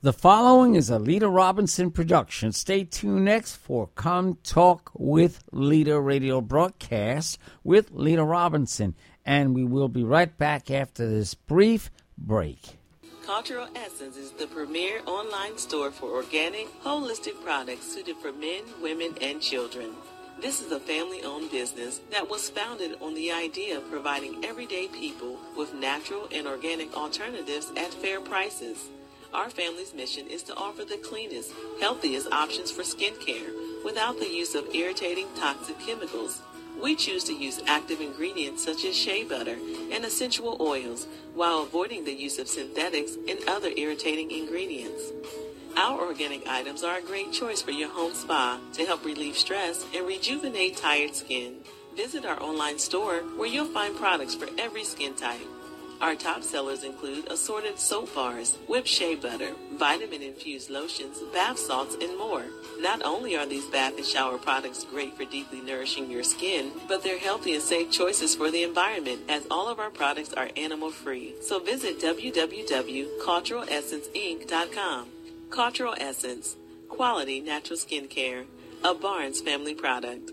The following is a Lita Robinson production. Stay tuned next for Come Talk with Lita radio broadcast with Lita Robinson. And we will be right back after this brief break. Cultural Essence is the premier online store for organic, holistic products suited for men, women, and children. This is a family owned business that was founded on the idea of providing everyday people with natural and organic alternatives at fair prices. Our family's mission is to offer the cleanest, healthiest options for skincare without the use of irritating toxic chemicals. We choose to use active ingredients such as shea butter and essential oils while avoiding the use of synthetics and other irritating ingredients. Our organic items are a great choice for your home spa to help relieve stress and rejuvenate tired skin. Visit our online store where you'll find products for every skin type. Our top sellers include assorted soap bars, whipped shea butter, vitamin infused lotions, bath salts, and more. Not only are these bath and shower products great for deeply nourishing your skin, but they're healthy and safe choices for the environment as all of our products are animal free. So visit www.culturalessenceinc.com. Cultural Essence, quality natural skincare, a Barnes family product.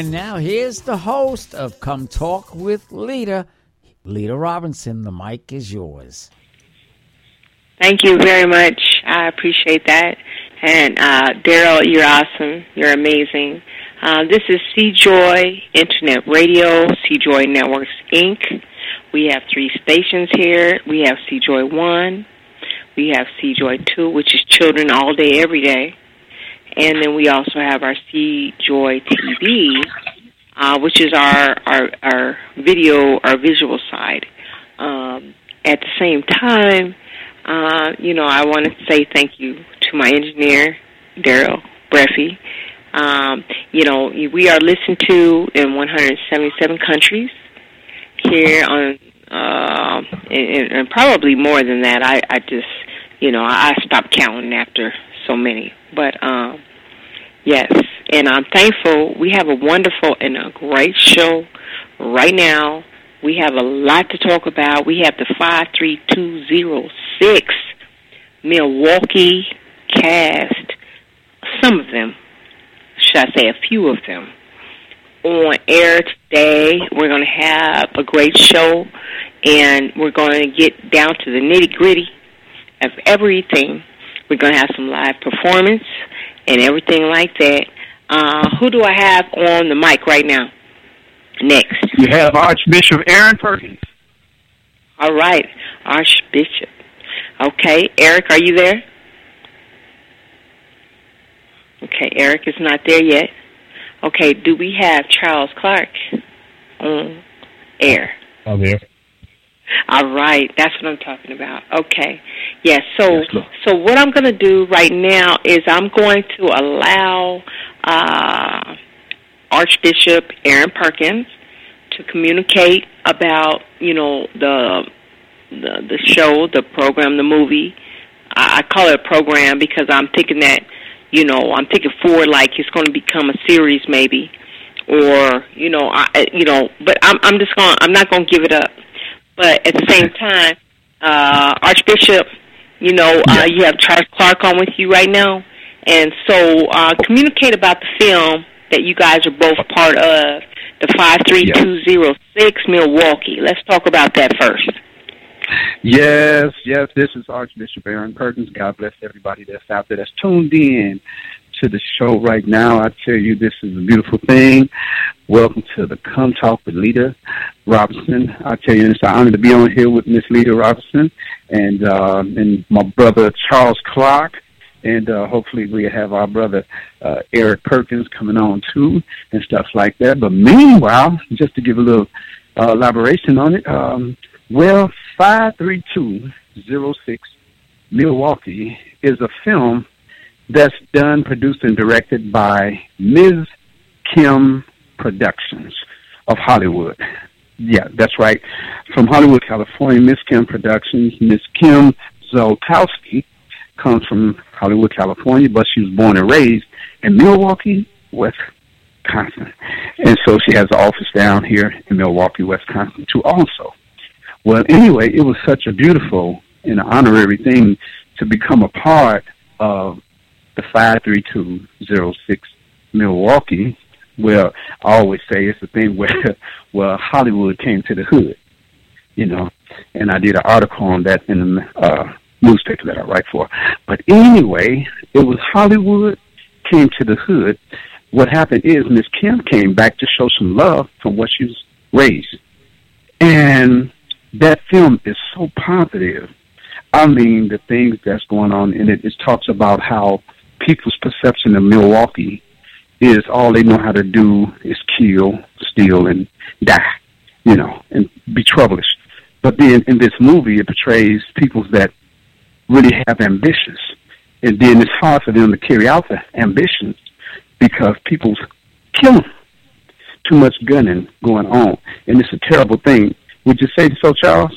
And now here's the host of Come Talk with Lita, Lita Robinson. The mic is yours. Thank you very much. I appreciate that. And uh, Daryl, you're awesome. You're amazing. Uh, this is C Joy Internet Radio, C Joy Networks Inc. We have three stations here. We have C Joy 1, we have C Joy 2, which is children all day, every day. And then we also have our C Joy TV, uh, which is our, our, our video, our visual side. Um, at the same time, uh, you know, I want to say thank you to my engineer, Daryl Breffy. Um, you know, we are listened to in 177 countries here on uh, and, and probably more than that. I, I just, you know, I stopped counting after so many. But um, yes, and I'm thankful. We have a wonderful and a great show right now. We have a lot to talk about. We have the five three two zero six Milwaukee cast. Some of them, should I say, a few of them on air today. We're going to have a great show, and we're going to get down to the nitty gritty of everything. We're going to have some live performance and everything like that. Uh, who do I have on the mic right now? Next. You have Archbishop Aaron Perkins. All right, Archbishop. Okay, Eric, are you there? Okay, Eric is not there yet. Okay, do we have Charles Clark on air? I'm here. All right, that's what I'm talking about. Okay, yes. So, yes, so what I'm going to do right now is I'm going to allow uh, Archbishop Aaron Perkins to communicate about you know the the the show, the program, the movie. I, I call it a program because I'm thinking that you know, I'm thinking forward like it's going to become a series maybe, or you know, I you know, but I'm I'm just going I'm not going to give it up. But at the same time, uh, Archbishop, you know, uh, you have Charles Clark on with you right now, and so uh, communicate about the film that you guys are both part of, the five three two zero six Milwaukee. Let's talk about that first. Yes, yes, this is Archbishop Aaron Perkins. God bless everybody that's out there that's tuned in to the show right now. I tell you, this is a beautiful thing. Welcome to the Come Talk with Lita Robinson. I tell you, it's an honor to be on here with Miss Lita Robinson and uh, and my brother Charles Clark. And uh, hopefully we have our brother uh, Eric Perkins coming on too and stuff like that. But meanwhile, just to give a little uh, elaboration on it, um, well, 53206 Milwaukee is a film that's done, produced, and directed by Ms. Kim Productions of Hollywood. Yeah, that's right. From Hollywood, California, Miss Kim Productions. Miss Kim Zolkowski comes from Hollywood, California, but she was born and raised in Milwaukee, Wisconsin. And so she has an office down here in Milwaukee, Wisconsin, too, also. Well, anyway, it was such a beautiful and honorary thing to become a part of the 53206 Milwaukee. Well, I always say it's the thing where, where Hollywood came to the hood, you know, and I did an article on that in the uh, newspaper that I write for. But anyway, it was Hollywood came to the hood. What happened is Miss Kim came back to show some love from what she was raised. And that film is so positive. I mean, the things that's going on in it, it talks about how people's perception of Milwaukee is all they know how to do is kill, steal, and die, you know, and be troublous. But then in this movie, it portrays people that really have ambitions. And then it's hard for them to carry out the ambitions because people's killing. Too much gunning going on. And it's a terrible thing. Would you say so, Charles?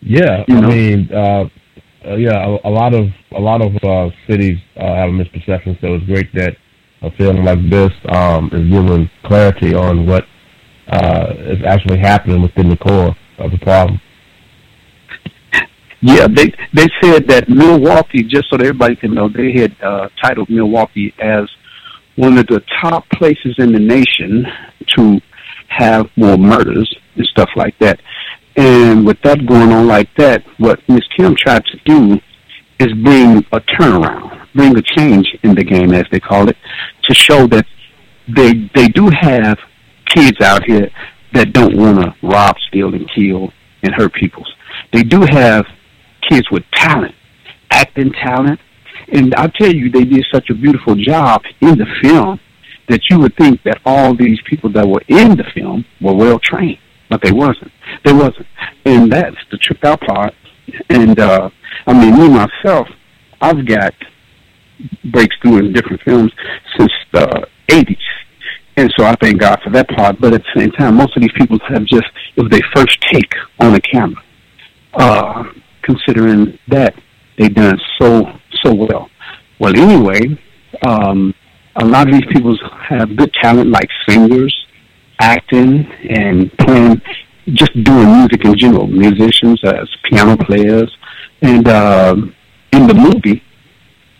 Yeah, you I mean, uh, uh, yeah, a, a, lot of a lot of uh, cities uh, have a misperception. So it's great that a film like this um, is giving clarity on what uh, is actually happening within the core of the problem. Yeah, they they said that Milwaukee, just so that everybody can know, they had uh, titled Milwaukee as one of the top places in the nation to have more murders and stuff like that. And with that going on like that, what Miss Kim tried to do is bring a turnaround, bring a change in the game, as they call it, to show that they they do have kids out here that don't want to rob, steal, and kill and hurt people. They do have kids with talent, acting talent, and I tell you, they did such a beautiful job in the film that you would think that all these people that were in the film were well trained, but they wasn't. They wasn't, and that's the tripped out part. And uh, I mean, me myself, I've got breaks through in different films since the '80s, And so I thank God for that part. But at the same time, most of these people have just, it was their first take on a camera. Uh, considering that they've done so, so well. Well, anyway, um, a lot of these people have good talent like singers, acting, and playing, just doing music in general, musicians, as piano players. And uh, in the movie,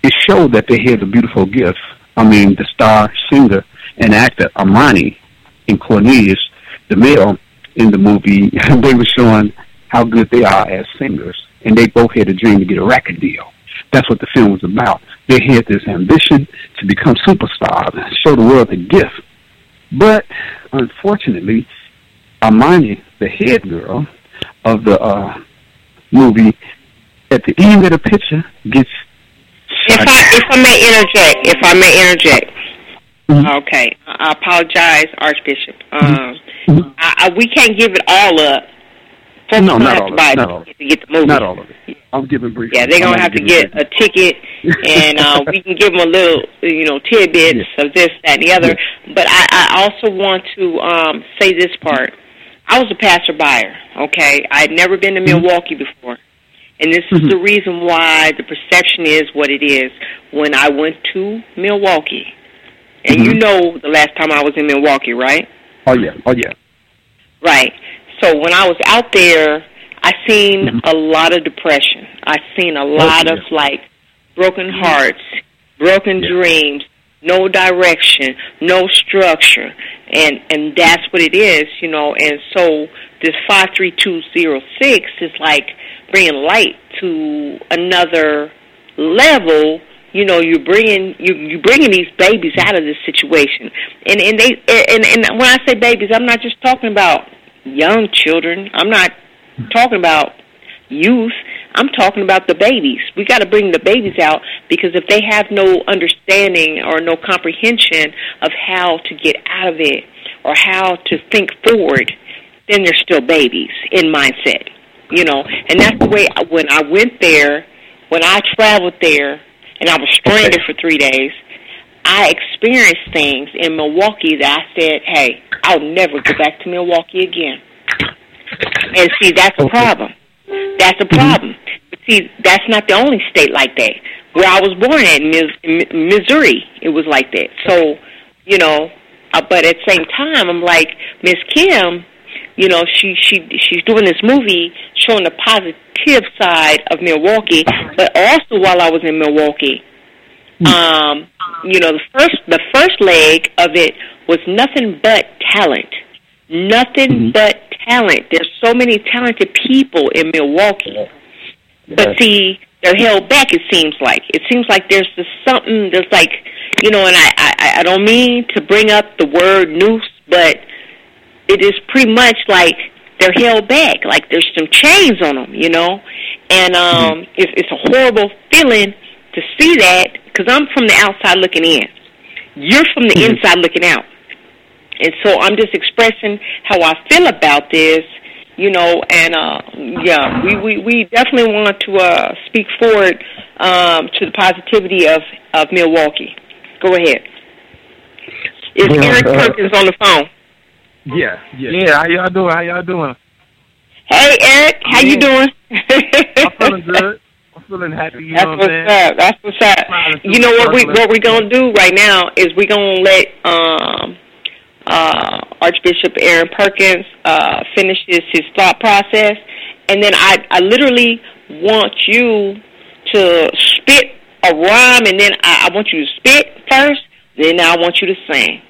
it showed that they had a beautiful gift. I mean, the star singer and actor Armani and Cornelius, the male in the movie, they were showing how good they are as singers, and they both had a dream to get a record deal. That's what the film was about. They had this ambition to become superstars show the world the gift. But unfortunately, Armani, the head girl of the uh, movie, at the end of the picture gets. If I if I may interject, if I may interject, Mm-hmm. Okay, I apologize, Archbishop. Um, mm-hmm. I, I, we can't give it all up. No, not all, of it. Not all to get the movie. Not all of it. I'm giving brief. Yeah, they're gonna have to get a ticket, and uh, we can give them a little, you know, tidbits yeah. of this, that, and the other. Yeah. But I, I also want to um, say this part. I was a passer buyer. Okay, I had never been to mm-hmm. Milwaukee before. And this is mm-hmm. the reason why the perception is what it is. When I went to Milwaukee, and mm-hmm. you know the last time I was in Milwaukee, right? Oh yeah, oh yeah. Right. So when I was out there, I seen mm-hmm. a lot of depression. I seen a lot oh, yeah. of like broken hearts, broken yeah. dreams, no direction, no structure, and and that's what it is, you know. And so this five three two zero six is like bringing light to another level you know you're bringing you you bringing these babies out of this situation and and they and and when i say babies i'm not just talking about young children. I'm not talking about youth. I'm talking about the babies. We got to bring the babies out because if they have no understanding or no comprehension of how to get out of it or how to think forward then they're still babies in mindset you know? And that's the way when i went there when i traveled there and I was stranded for three days. I experienced things in Milwaukee that I said, "Hey, I'll never go back to Milwaukee again." And see, that's a problem. That's a mm-hmm. problem. See, that's not the only state like that. Where I was born at, Missouri, it was like that. So, you know, uh, but at the same time, I'm like Miss Kim. You know, she she she's doing this movie showing the positive side of Milwaukee, but also while I was in Milwaukee. Um, you know, the first the first leg of it was nothing but talent, nothing mm-hmm. but talent. There's so many talented people in Milwaukee, yeah. but see, they're held back. It seems like it seems like there's just something. There's like, you know, and I I, I don't mean to bring up the word noose, but it is pretty much like they're held back, like there's some chains on them, you know. And um, mm-hmm. it's it's a horrible feeling to see that because I'm from the outside looking in. You're from the mm-hmm. inside looking out. And so I'm just expressing how I feel about this, you know, and uh yeah, we, we, we definitely want to uh speak forward um to the positivity of, of Milwaukee. Go ahead. Is Eric uh, Perkins on the phone? Yeah, yeah. Yeah, how y'all doing? How y'all doing? Hey, Eric, how you doing? I'm feeling good. Feeling happy. You That's know what what's I'm up. That's what's up. You know what we what we're gonna do right now is we're gonna let um uh Archbishop Aaron Perkins uh finish his his thought process, and then I I literally want you to spit a rhyme, and then I, I want you to spit first, then I want you to sing.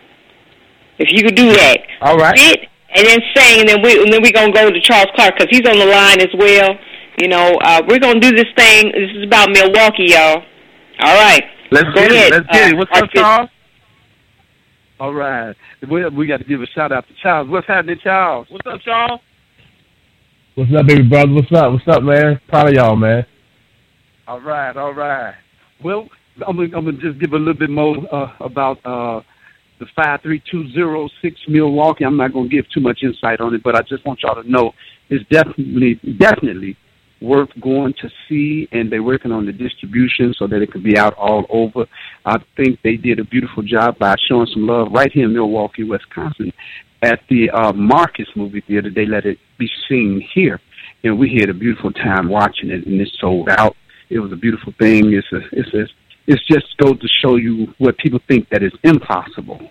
If you could do that, all right. Sit and then sing, and then we and then we're gonna go to Charles Clark because he's on the line as well. You know, uh, we're gonna do this thing. This is about Milwaukee, y'all. All right. Let's go get ahead. it. Let's get uh, it. What's up, Charles? All right. We, we got to give a shout out to Charles. What's happening, Charles? What's up, Charles? What's up, baby brother? What's up? What's up, man? Proud of y'all, man. All right, all right. Well, I'm gonna, I'm gonna just give a little bit more uh, about uh, the 53206 Milwaukee. I'm not going to give too much insight on it, but I just want y'all to know it's definitely, definitely worth going to see, and they're working on the distribution so that it could be out all over. I think they did a beautiful job by showing some love right here in Milwaukee, Wisconsin, at the uh, Marcus movie theater. They let it be seen here, and we had a beautiful time watching it, and it sold out. It was a beautiful thing. It's a, it's a, it's just goes to show you what people think that is impossible.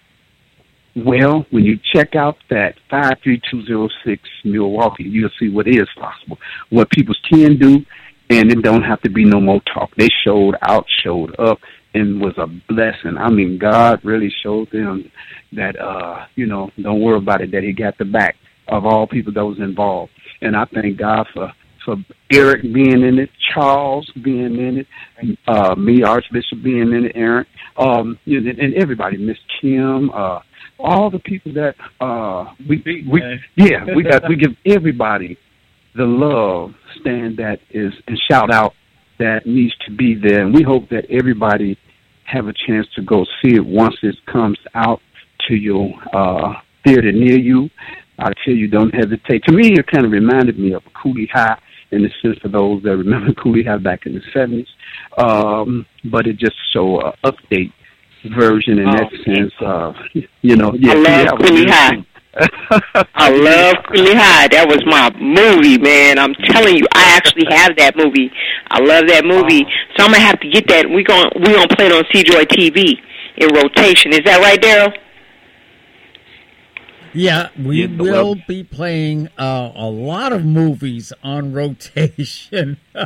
Well, when you check out that 53206 Milwaukee, you'll see what is possible, what people can do, and it don't have to be no more talk. They showed out, showed up, and was a blessing. I mean, God really showed them that, uh, you know, don't worry about it, that He got the back of all people that was involved. And I thank God for for Eric being in it, Charles being in it, uh, me, Archbishop being in it, Aaron, um, know, and everybody, Miss Kim, uh, all the people that uh, we, we, yeah, we got, we give everybody the love stand that is and shout out that needs to be there, and we hope that everybody have a chance to go see it once it comes out to your uh, theater near you. I tell you, don't hesitate. To me, it kind of reminded me of a Cooley High in the sense for those that remember Cooley High back in the seventies. Um, but it just so uh, update version in oh, that sense. Uh, you know, yeah, I love Cooley High. I love Cooley High. That was my movie, man. I'm telling you, I actually have that movie. I love that movie. Oh. So I'm gonna have to get that. We gonna we gonna play it on CJOY TV in rotation. Is that right, Daryl? Yeah, we will well, be playing uh, a lot of movies on rotation. but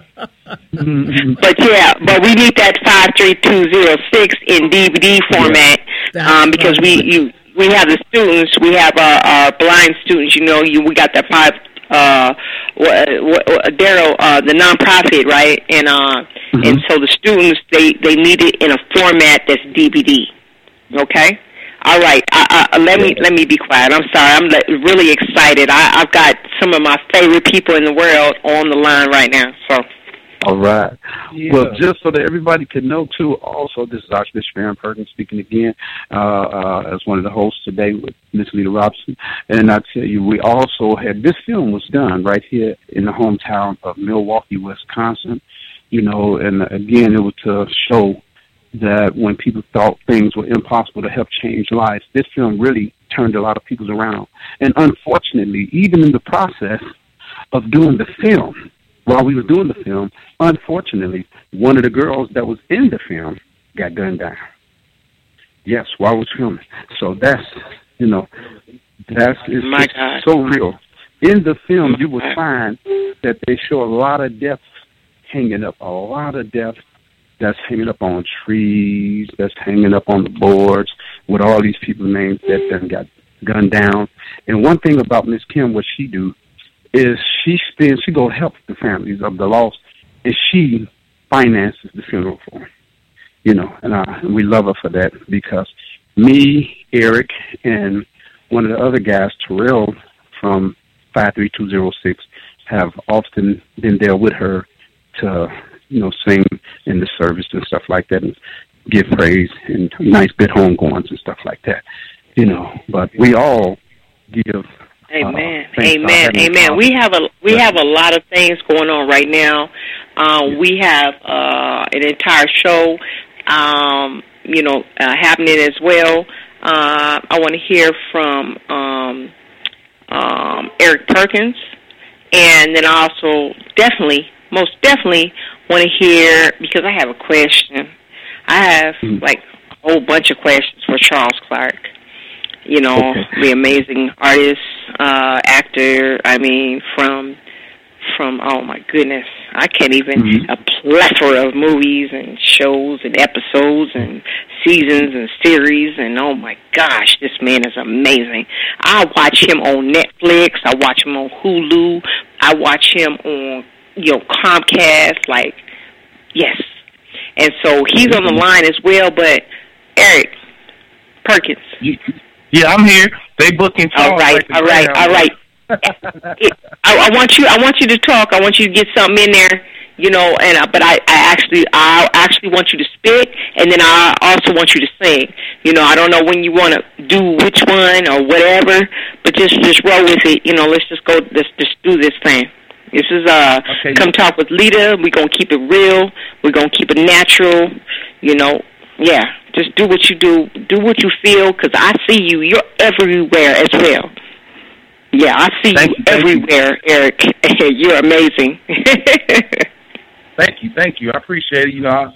yeah, but we need that five three two zero six in DVD format yeah, um, because we you we have the students, we have our, our blind students. You know, you we got that five. Uh, Daryl, uh, the nonprofit, right? And uh, mm-hmm. and so the students they they need it in a format that's DVD. Okay. All right, uh, uh, let me let me be quiet. I'm sorry. I'm le- really excited. I, I've got some of my favorite people in the world on the line right now. So. All right. Yeah. Well, just so that everybody can know too. Also, this is Archbishop Aaron Perkins speaking again uh, uh, as one of the hosts today with Miss Lita Robinson. And I tell you, we also had this film was done right here in the hometown of Milwaukee, Wisconsin. You know, and again, it was to show that when people thought things were impossible to help change lives, this film really turned a lot of people around. And unfortunately, even in the process of doing the film, while we were doing the film, unfortunately, one of the girls that was in the film got gunned down. Yes, while we was filming. So that's you know, that's it's, it's so real. In the film, you will find that they show a lot of deaths hanging up, a lot of deaths that's hanging up on trees, that's hanging up on the boards with all these people's names that then got gunned down. And one thing about Miss Kim, what she do is she spends, she go help the families of the lost, and she finances the funeral for them. You know, and, uh, and we love her for that because me, Eric, and one of the other guys, Terrell from 53206, have often been there with her to you know, sing in the service and stuff like that and give praise and nice bit homegoings and stuff like that. You know, but we all give Amen. Uh, Amen. Amen. We have a we have a lot of things going on right now. Um, we have uh, an entire show, um, you know, uh, happening as well. Uh, I want to hear from um, um, Eric Perkins, and then also definitely, most definitely, want to hear because I have a question. I have mm. like a whole bunch of questions for Charles Clark. You know, okay. the amazing artist, uh, actor. I mean, from from oh my goodness, I can't even mm-hmm. a plethora of movies and shows and episodes and seasons and series and oh my gosh, this man is amazing. I watch him on Netflix. I watch him on Hulu. I watch him on you know Comcast, like yes. And so he's on the line as well. But Eric Perkins. Yeah, I'm here. They booking. All right, all right, all right. I, I want you. I want you to talk. I want you to get something in there. You know, and uh, but I, I actually, I actually want you to spit, and then I also want you to sing. You know, I don't know when you want to do which one or whatever, but just just roll with it. You know, let's just go. Let's just do this thing. This is uh, Okay. come talk with Lita. We're gonna keep it real. We're gonna keep it natural. You know, yeah. Just do what you do. Do what you feel. Cause I see you. You're everywhere as well. Yeah, I see Thank you you, thank you. everywhere, Eric. You're amazing. Thank you, thank you. I appreciate it. You know, I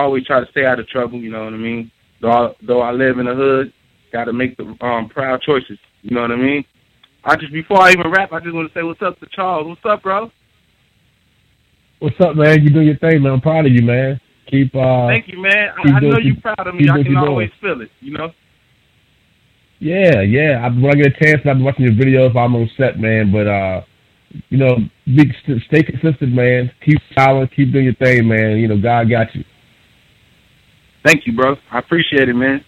always try to stay out of trouble. You know what I mean. Though I, though I live in the hood, got to make the um proud choices. You know what I mean. I just before I even rap, I just want to say what's up to Charles. What's up, bro? What's up, man? You doing your thing, man. I'm proud of you, man. Keep uh Thank you, man. I, I know you're proud of me. I can always feel it. You know. Yeah, yeah. I, when I get a chance, I've been watching your videos. I'm on set, man. But uh, you know, be, st- stay consistent, man. Keep solid. Keep doing your thing, man. You know, God got you. Thank you, bro. I appreciate it, man.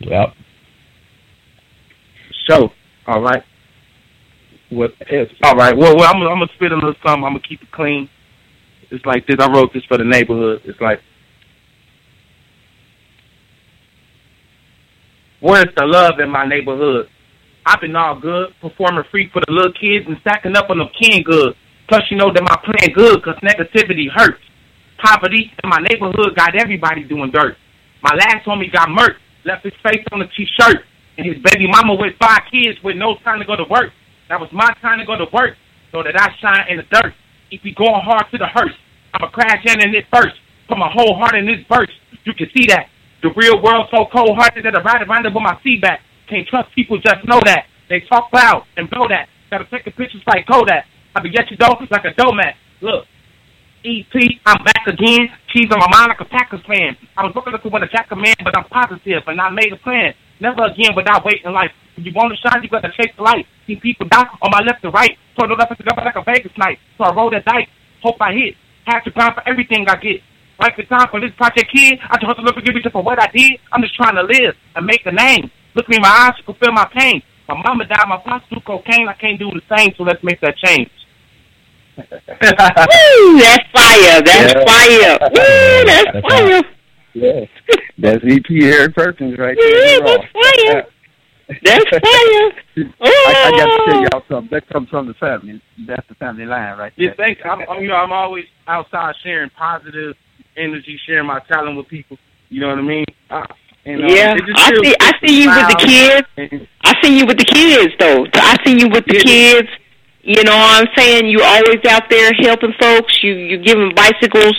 Yep. So, all right. What? All right. Well, well I'm, I'm gonna spit a little something. I'm gonna keep it clean. It's like this. I wrote this for the neighborhood. It's like, where's the love in my neighborhood? I've been all good, performing free for the little kids and stacking up on them kin goods. Plus, you know that my plan good, cause negativity hurts. Poverty in my neighborhood got everybody doing dirt. My last homie got murked, left his face on a t-shirt, and his baby mama with five kids with no time to go to work. That was my time to go to work, so that I shine in the dirt. If you going hard to the hearse, I'ma crash in in this verse. Put my whole heart in this verse. You can see that. The real world so cold hearted that I ride around it with my feet back. Can't trust people, just know that. They talk loud and blow that. Gotta take the pictures like Kodak. I be get you dough like a dough Look, EP, I'm back again. Cheese on my mind like a Packers fan. I was looking to win a jack a man, but I'm positive and I made a plan. Never again without waiting life. If you want to shine, you gotta chase the light. See people die on my left and right. So the left is up like a Vegas night. So I roll that dice. Hope I hit. Have to grind for everything I get. Like the time for this project kid, I just want to look forgive me for what I did. I'm just trying to live and make a name. Look me in my eyes, you can feel my pain. My mama died, my pops do cocaine. I can't do the same, so let's make that change. Woo, that's fire. That's Yeah. fire. Woo, that's That's fire. Yeah. That's EP Eric Perkins right Yeah, there. that's fire. That's fire. I, I got to tell Oh. y'all something. That comes from the family. That's the family line right Yeah, there. thanks. I'm, I'm, you know, I'm always outside sharing positive energy, sharing my talent with people. You know what I mean? Uh, and, uh, Yeah, it I see. I see you with the kids. and- I see you with the kids though. I see you with the Yeah. kids. You know what I'm saying? You're always out there helping folks. You you giving bicycles,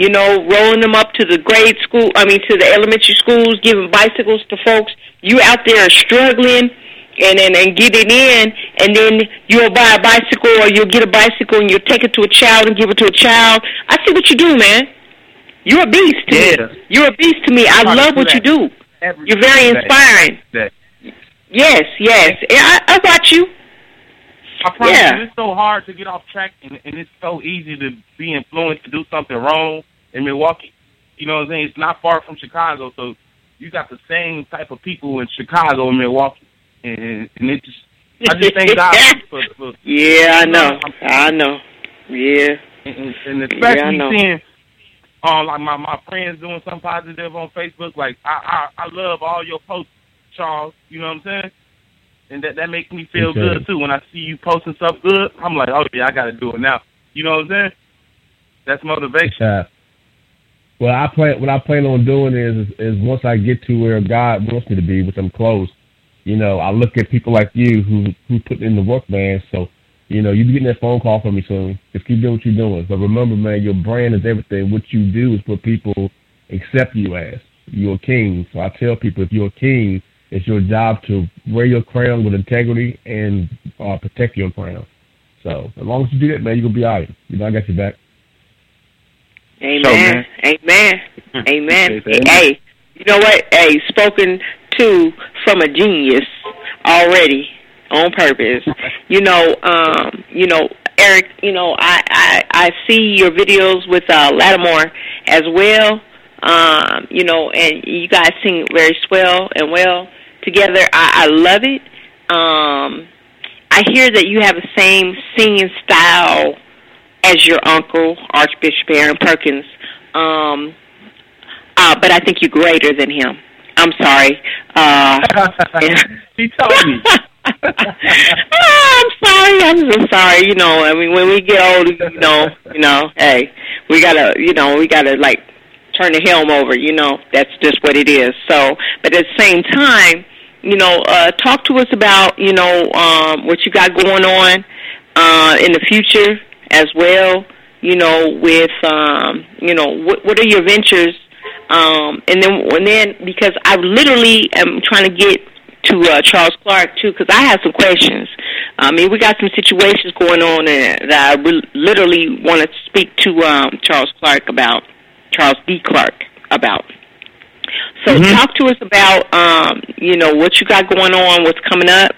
you know, rolling them up to the grade school I mean to the elementary schools, giving bicycles to folks. You out there struggling and and, and getting in and then you'll buy a bicycle or you'll get a bicycle and you'll take it to a child and give it to a child. I see what you do, man. You're a beast to Yeah. me. You're a beast to me. I to love what you do. every You're very day. inspiring. Day. Yes, yes. I, I watch you. I promise Yeah. you, it's so hard to get off track, and, and it's so easy to be influenced to do something wrong in Milwaukee. You know what I'm saying? It's not far from Chicago, so you got the same type of people in Chicago and Milwaukee, and, and it just I just thank God for, for Yeah, I know. I know. Yeah. and, and especially know. seeing um like my my friends doing something positive on Facebook. Like I I, I love all your posts, Charles. You know what I'm saying? And that that makes me feel Okay. good too. When I see you posting stuff good, I'm like, oh yeah, I got to do it now. You know what I'm saying? That's motivation. Yeah. Well, I plan. What I plan on doing is, is is once I get to where God wants me to be, which I'm close. You know, I look at people like you who who put in the work, man. So, you know, you be getting that phone call from me soon. Just keep doing what you're doing. But remember, man, your brand is everything. What you do is what people accept you as. You're a king. So I tell people, if you're a king, it's your job to wear your crown with integrity and uh, protect your crown. So as long as you do that, man, you're gonna be all right. You know, I got your back. Amen. man. Amen. Amen. Appreciate. Hey, you know what? Hey, spoken to from a genius already on purpose. you know, um, you know, Eric, you know, I, I I see your videos with uh Lattimore as well. Um, you know, and you guys sing very swell and well together. I, I love it. Um I hear that you have the same singing style as your uncle, Archbishop Aaron Perkins. Um, uh, but I think you're greater than him. I'm sorry. Uh, he told me. oh, I'm sorry. I'm so sorry. You know, I mean, when we get older, you know, you know, hey, we gotta, you know, we gotta like turn the helm over. You know, that's just what it is. So, but at the same time, you know, uh, talk to us about, you know, um, what you got going on uh, in the future as well. You know, with, um, you know, what, what are your ventures? Um, and then, and then, because I literally am trying to get to uh, Charles Clark too, because I have some questions. I mean, we got some situations going on that I literally want to speak to um, Charles Clark about, Charles D. Clark about. So mm-hmm. talk to us about, um, you know, what you got going on, what's coming up.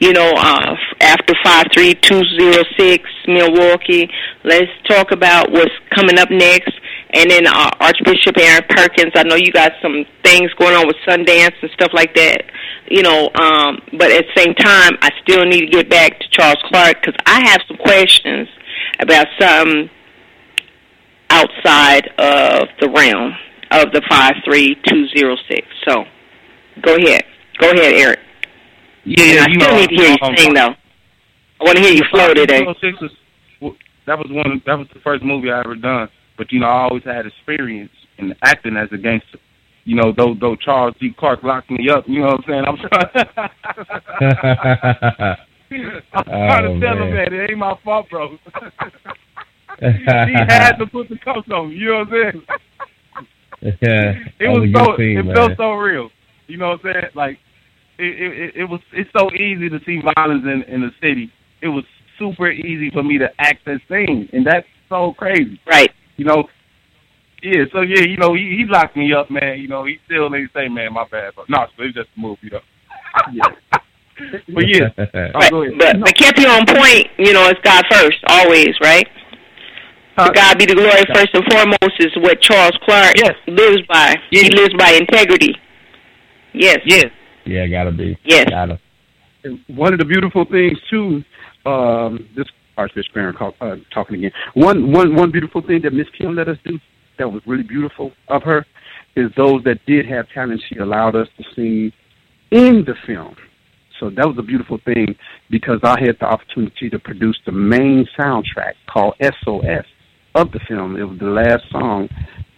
You know, uh, after five three two zero six Milwaukee, let's talk about what's coming up next. And then uh, Archbishop Aaron Perkins, I know you got some things going on with Sundance and stuff like that. You know, um, but at the same time, I still need to get back to Charles Clark because I have some questions about some outside of the realm of the 53206. So go ahead. Go ahead, Eric. Yeah, yeah. I still know, need to hear you um, sing, though. I want to hear you flow today. Was, that was one. That was the first movie I ever done. But you know, I always had experience in acting as a gangster. You know, though though Charles D. Clark locked me up. You know what I'm saying? I'm trying. I'm trying oh, to tell man. him that it ain't my fault, bro. he had to put the cuffs on. You know what I'm saying? Yeah, it oh, was so team, it man. felt so real. You know what I'm saying? Like it, it it was it's so easy to see violence in in the city. It was super easy for me to act and sing, and that's so crazy. Right. You know. Yeah. So yeah, you know, he he locked me up, man. You know, he still didn't say, man, my bad. But no, so it's just a move, you know. yeah. but yeah, right. oh, but no. but kept you on point. You know, it's God first, always, right? To God be the glory first and foremost is what Charles Clark yes. lives by. Yes. He lives by integrity. Yes. Yes. Yeah, gotta be. Yes. Gotta. one of the beautiful things too, um, this Archbishop Aaron call, uh, talking again. One one one beautiful thing that Miss Kim let us do that was really beautiful of her is those that did have talent. She allowed us to sing in the film. So that was a beautiful thing because I had the opportunity to produce the main soundtrack called SOS of the film. It was the last song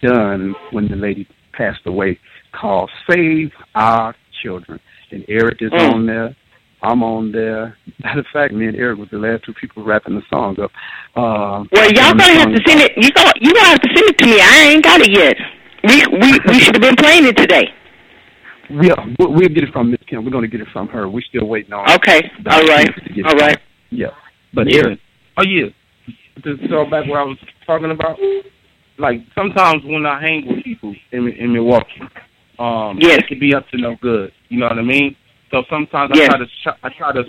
done when the lady passed away called Save Our Children. And Eric is mm. on there. I'm on there. Matter of fact, me and Eric was the last two people wrapping the song up. Uh, well, y'all gonna have to send it. You gonna you gonna have to send it to me. I ain't got it yet. We we we should have been playing it today. Yeah, we'll, we'll get it from Miss Kim. We're gonna get it from her. We're still waiting on. Okay. All right. All right. Yeah. But yeah. Eric. Oh yeah. To go back where I was talking about, like sometimes when I hang with people in in Milwaukee, um, yes. it can be up to no good. You know what I mean? So sometimes I try to sh- I try to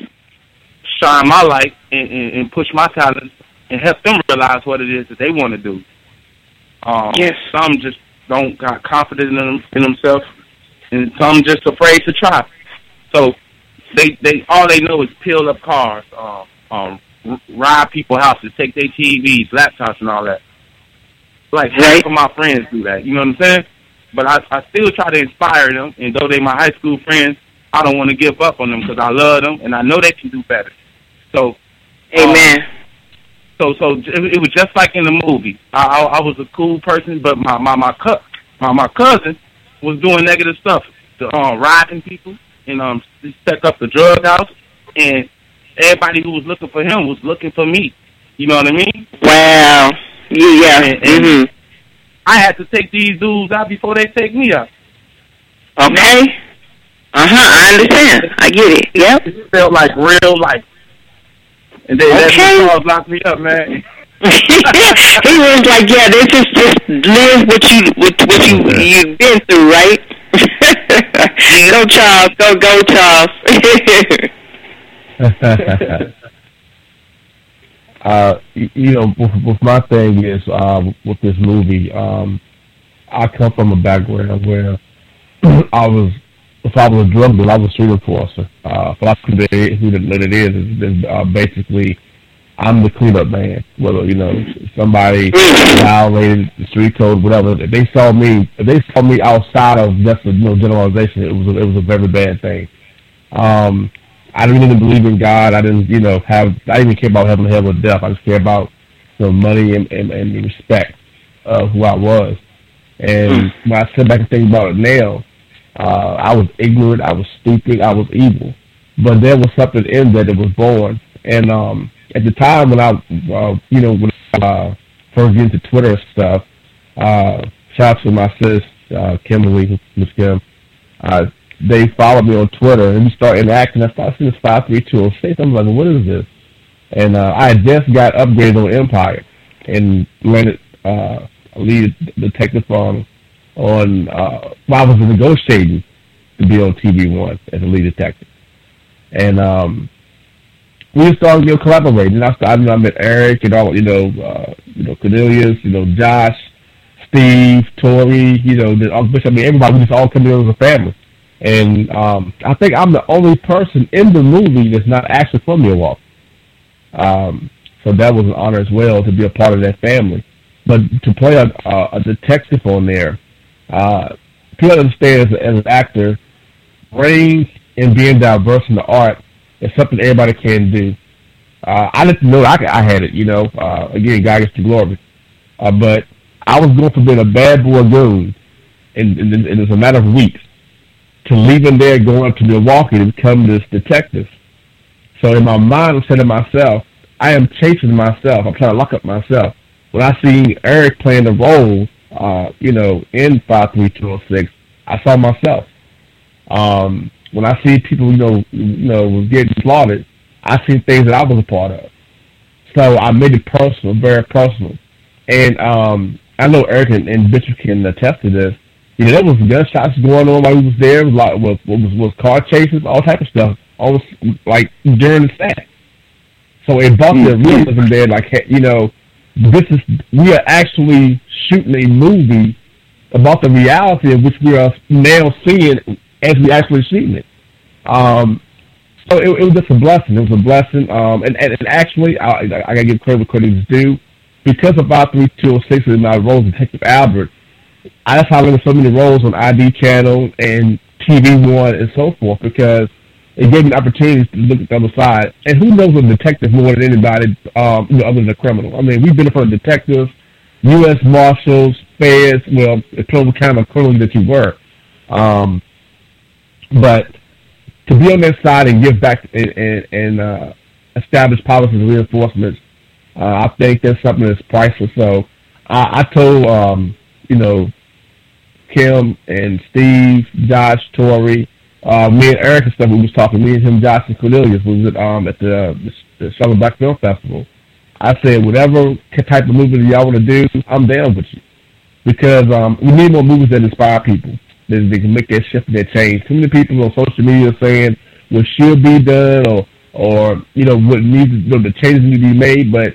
shine my light and, and, and push my talents and help them realize what it is that they want to do. Um, yes. Some just don't got confidence in, them, in themselves, and some just afraid to try. So they they all they know is peel up cars, um, um, rob people houses, take their TVs, laptops, and all that. Like right. half of my friends do that. You know what I'm saying? But I, I still try to inspire them, and though they my high school friends, I don't want to give up on them because I love them and I know they can do better. So, amen. Um, so, so it, it was just like in the movie. I, I, I was a cool person, but my my my, cu- my my cousin was doing negative stuff, the, um, robbing people and um set up the drug house, and everybody who was looking for him was looking for me. You know what I mean? Wow. Yeah. yeah. And, and mm-hmm. I had to take these dudes out before they take me out. Okay. Uh huh. I understand. I get it. Yep. It felt like real life. And they okay. that's locked me up, man. he was like, "Yeah, this is just live what you what, what you you've been through, right?" go Charles, go go Charles. uh, you know, with, with my thing is uh, with this movie, um, I come from a background where I was, if I was a drug dealer, I was a street enforcer. Uh, philosophy who that it is is, is uh, basically I'm the cleanup man. Whether you know somebody violated the street code, whatever, if they saw me, if they saw me outside of just a you know, generalization, it was a, it was a very bad thing. Um, I didn't really believe in God. I didn't, you know, have I didn't even care about heaven, hell, or death. I just care about you know money and and, and respect of who I was. And mm. when I sit back and think about it now, uh, I was ignorant, I was stupid, I was evil. But there was something in there that was born. And um, at the time when I, uh, you know, when I uh, first get into Twitter and stuff, uh, shout out to my sis, uh, Kimberly, Miss Kim. Uh, they followed me on Twitter and we started interacting. I started seeing this 53206. I'm like, what is this? And uh, I just got upgraded on Empire and landed uh, lead detective on, on uh, while I was negotiating to be on TV One as a lead detective. And um, we started you know, collaborating. I started, I met Eric and all, you know, uh, you know, Cornelius, you know, Josh, Steve, Tori, you know, the, I mean, everybody, we just all come together as a family. And um, I think I'm the only person in the movie that's not actually from Milwaukee. Um, so that was an honor as well to be a part of that family. But to play a, a, a detective on there, uh, people understand as, as an actor, range and being diverse in the art is something everybody can do. Uh, I didn't know I, I had it, you know. Uh, again, God gets the glory. Uh, but I was going from being a bad boy goon, and, and, and it was a matter of weeks to leaving there, going up to Milwaukee to become this detective. So in my mind, I'm saying to myself, I am chasing myself. I'm trying to lock up myself. When I see Eric playing the role, uh, you know, in 53206, I saw myself. Um, when I see people, you know, you know, getting slaughtered, I see things that I was a part of. So I made it personal, very personal. And um, I know Eric and, and Bishop can attest to this you know, there was gunshots going on while we was there. It was like was was, was car chases, all type of stuff. Almost like during the set. So it brought the mm-hmm. realism there. Like you know, this is we are actually shooting a movie about the reality of which we are now seeing as we actually shooting it. Um, so it, it was just a blessing. It was a blessing. Um, and, and, and actually, I, I gotta give credit where credit is due. Because of our three two oh six in my role as Detective Albert, I just highlighted so many roles on ID channel and TV One and so forth because it gave me opportunities to look at the other side. And who knows a detective more than anybody, um, you know, other than a criminal? I mean, we've been in front of detectives, U.S. Marshals, feds. Well, what kind of criminal that you were. Um, but to be on that side and give back and, and, and uh, establish policies and reinforcements, uh, I think that's something that's priceless. So I, I told, um, you know, Kim and Steve, Josh, Tori, uh, me and Eric and stuff. We was talking. Me and him, Josh and Cornelius was at um at the, the Southern Black Film Festival. I said, whatever type of movie y'all want to do, I'm down with you because um we need more movies that inspire people that they can make that shift and that change. Too many people on social media saying what should be done or or you know what needs you know, the changes need to be made, but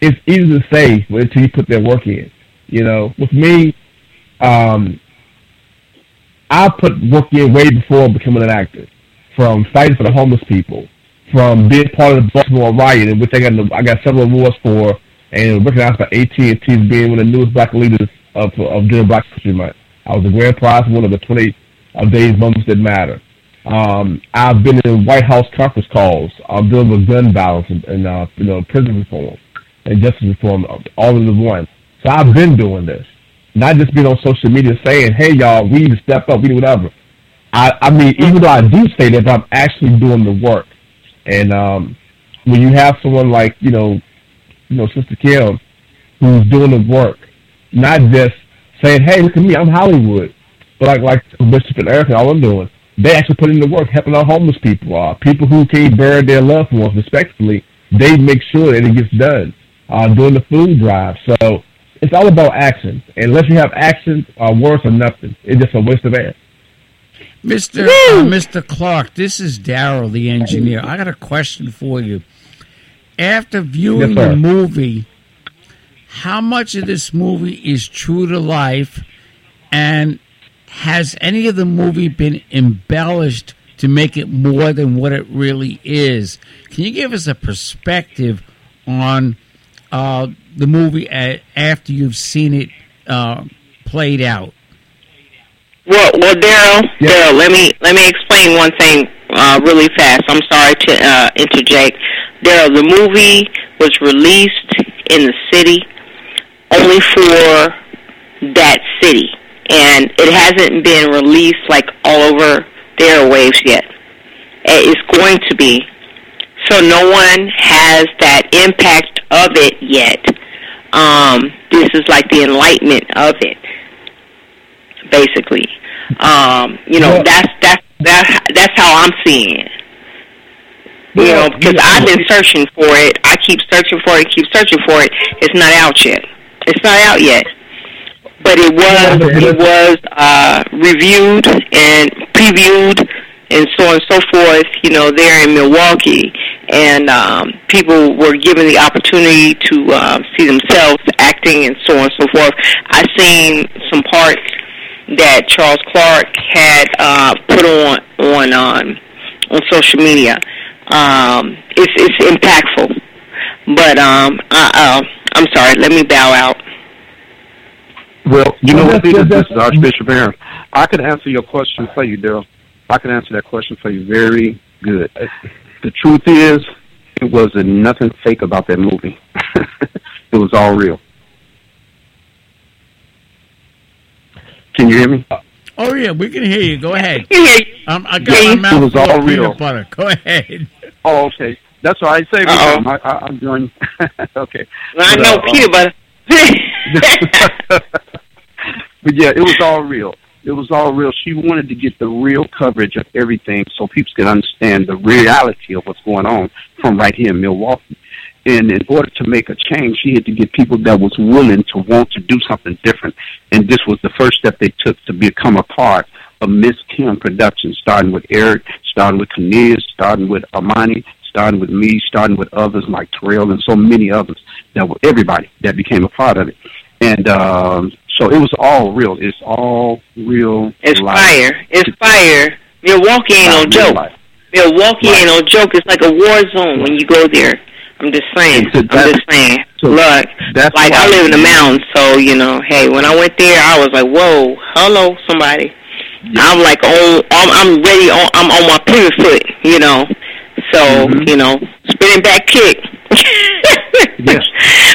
it's easy to say until you put that work in. You know, with me, um, I put work in way before becoming an actor, from fighting for the homeless people, from being part of the Baltimore riot, in which I got I got several awards for, and recognized by AT&T as being one of the newest black leaders of of during Black History Month. I was a grand prize one of the 20 of days moments that matter. Um, I've been in White House conference calls. I'm dealing with gun violence and, and uh, you know prison reform and justice reform, all in the one. So I've been doing this not just being on social media saying, "Hey, y'all, we need to step up, we need whatever." I, I mean, even though I do say that, I'm actually doing the work. And um, when you have someone like you know, you know, Sister Kim, who's doing the work, not just saying, "Hey, look at me, I'm Hollywood," but like like Bishop and Erica, all I'm doing, they actually put in the work, helping our homeless people, uh, people who can't bury their loved ones respectfully. They make sure that it gets done. Uh, doing the food drive, so it's all about action. Unless you have action, uh, words are nothing. It's just a waste of air. Mr. Uh, Mr. Clark, this is Daryl, the engineer. I got a question for you. After viewing yes, the movie, how much of this movie is true to life, and has any of the movie been embellished to make it more than what it really is? Can you give us a perspective on uh, the movie after you've seen it uh, played out? Well, well, Daryl, yeah. Daryl, let me let me explain one thing uh, really fast. I'm sorry to uh, interject. Daryl, the movie was released in the city only for that city, and it hasn't been released like all over the airwaves yet. It's going to be. So no one has that impact of it yet. Um, this is like the enlightenment of it, basically. Um, you know, that's that's that's that's how I'm seeing it. You know, because I've been searching for it. I keep searching for it, keep searching for it. It's not out yet. It's not out yet. But it was it was uh, reviewed and previewed and so on and so forth. You know, there in Milwaukee, and um, people were given the opportunity to uh, see themselves acting and so on and so forth. I seen some parts that Charles Clark had uh, put on on um, on social media. Um, it's it's impactful, but um, I, uh, I'm sorry. Let me bow out. Well, you know what, Peter, this is Archbishop Aaron. I can answer your question for you, Daryl. I can answer that question for you very good. The truth is, it wasn't nothing fake about that movie. it was all real. Can you hear me? Oh yeah, we can hear you. Go ahead. Um, I got yeah, my mouth it was all real. butter. Go ahead. Oh, okay. That's all right. Say me. I, I, I'm doing. okay. Well, I know uh, peanut butter. but yeah, it was all real. It was all real. She wanted to get the real coverage of everything so people could understand the reality of what's going on from right here in Milwaukee. And in order to make a change, she had to get people that was willing to want to do something different. And this was the first step they took to become a part of Miss Kim Productions, starting with Eric, starting with Cornelius, starting with Armani, starting with me, starting with others like Terrell and so many others that were everybody that became a part of it. And um, so it was all real. It's all real. It's life. fire. It's fire. Milwaukee ain't no joke. Life. Milwaukee right. ain't no joke. It's like a war zone when you go there. I'm just saying. I'm just saying. So Look, like I live in the mountains, so you know. Hey, when I went there, I was like, "Whoa, hello, somebody." Yeah. I'm like, oh, I'm, I'm ready. On, I'm on my pivot foot, you know. So mm-hmm. you know, spinning back kick. yes.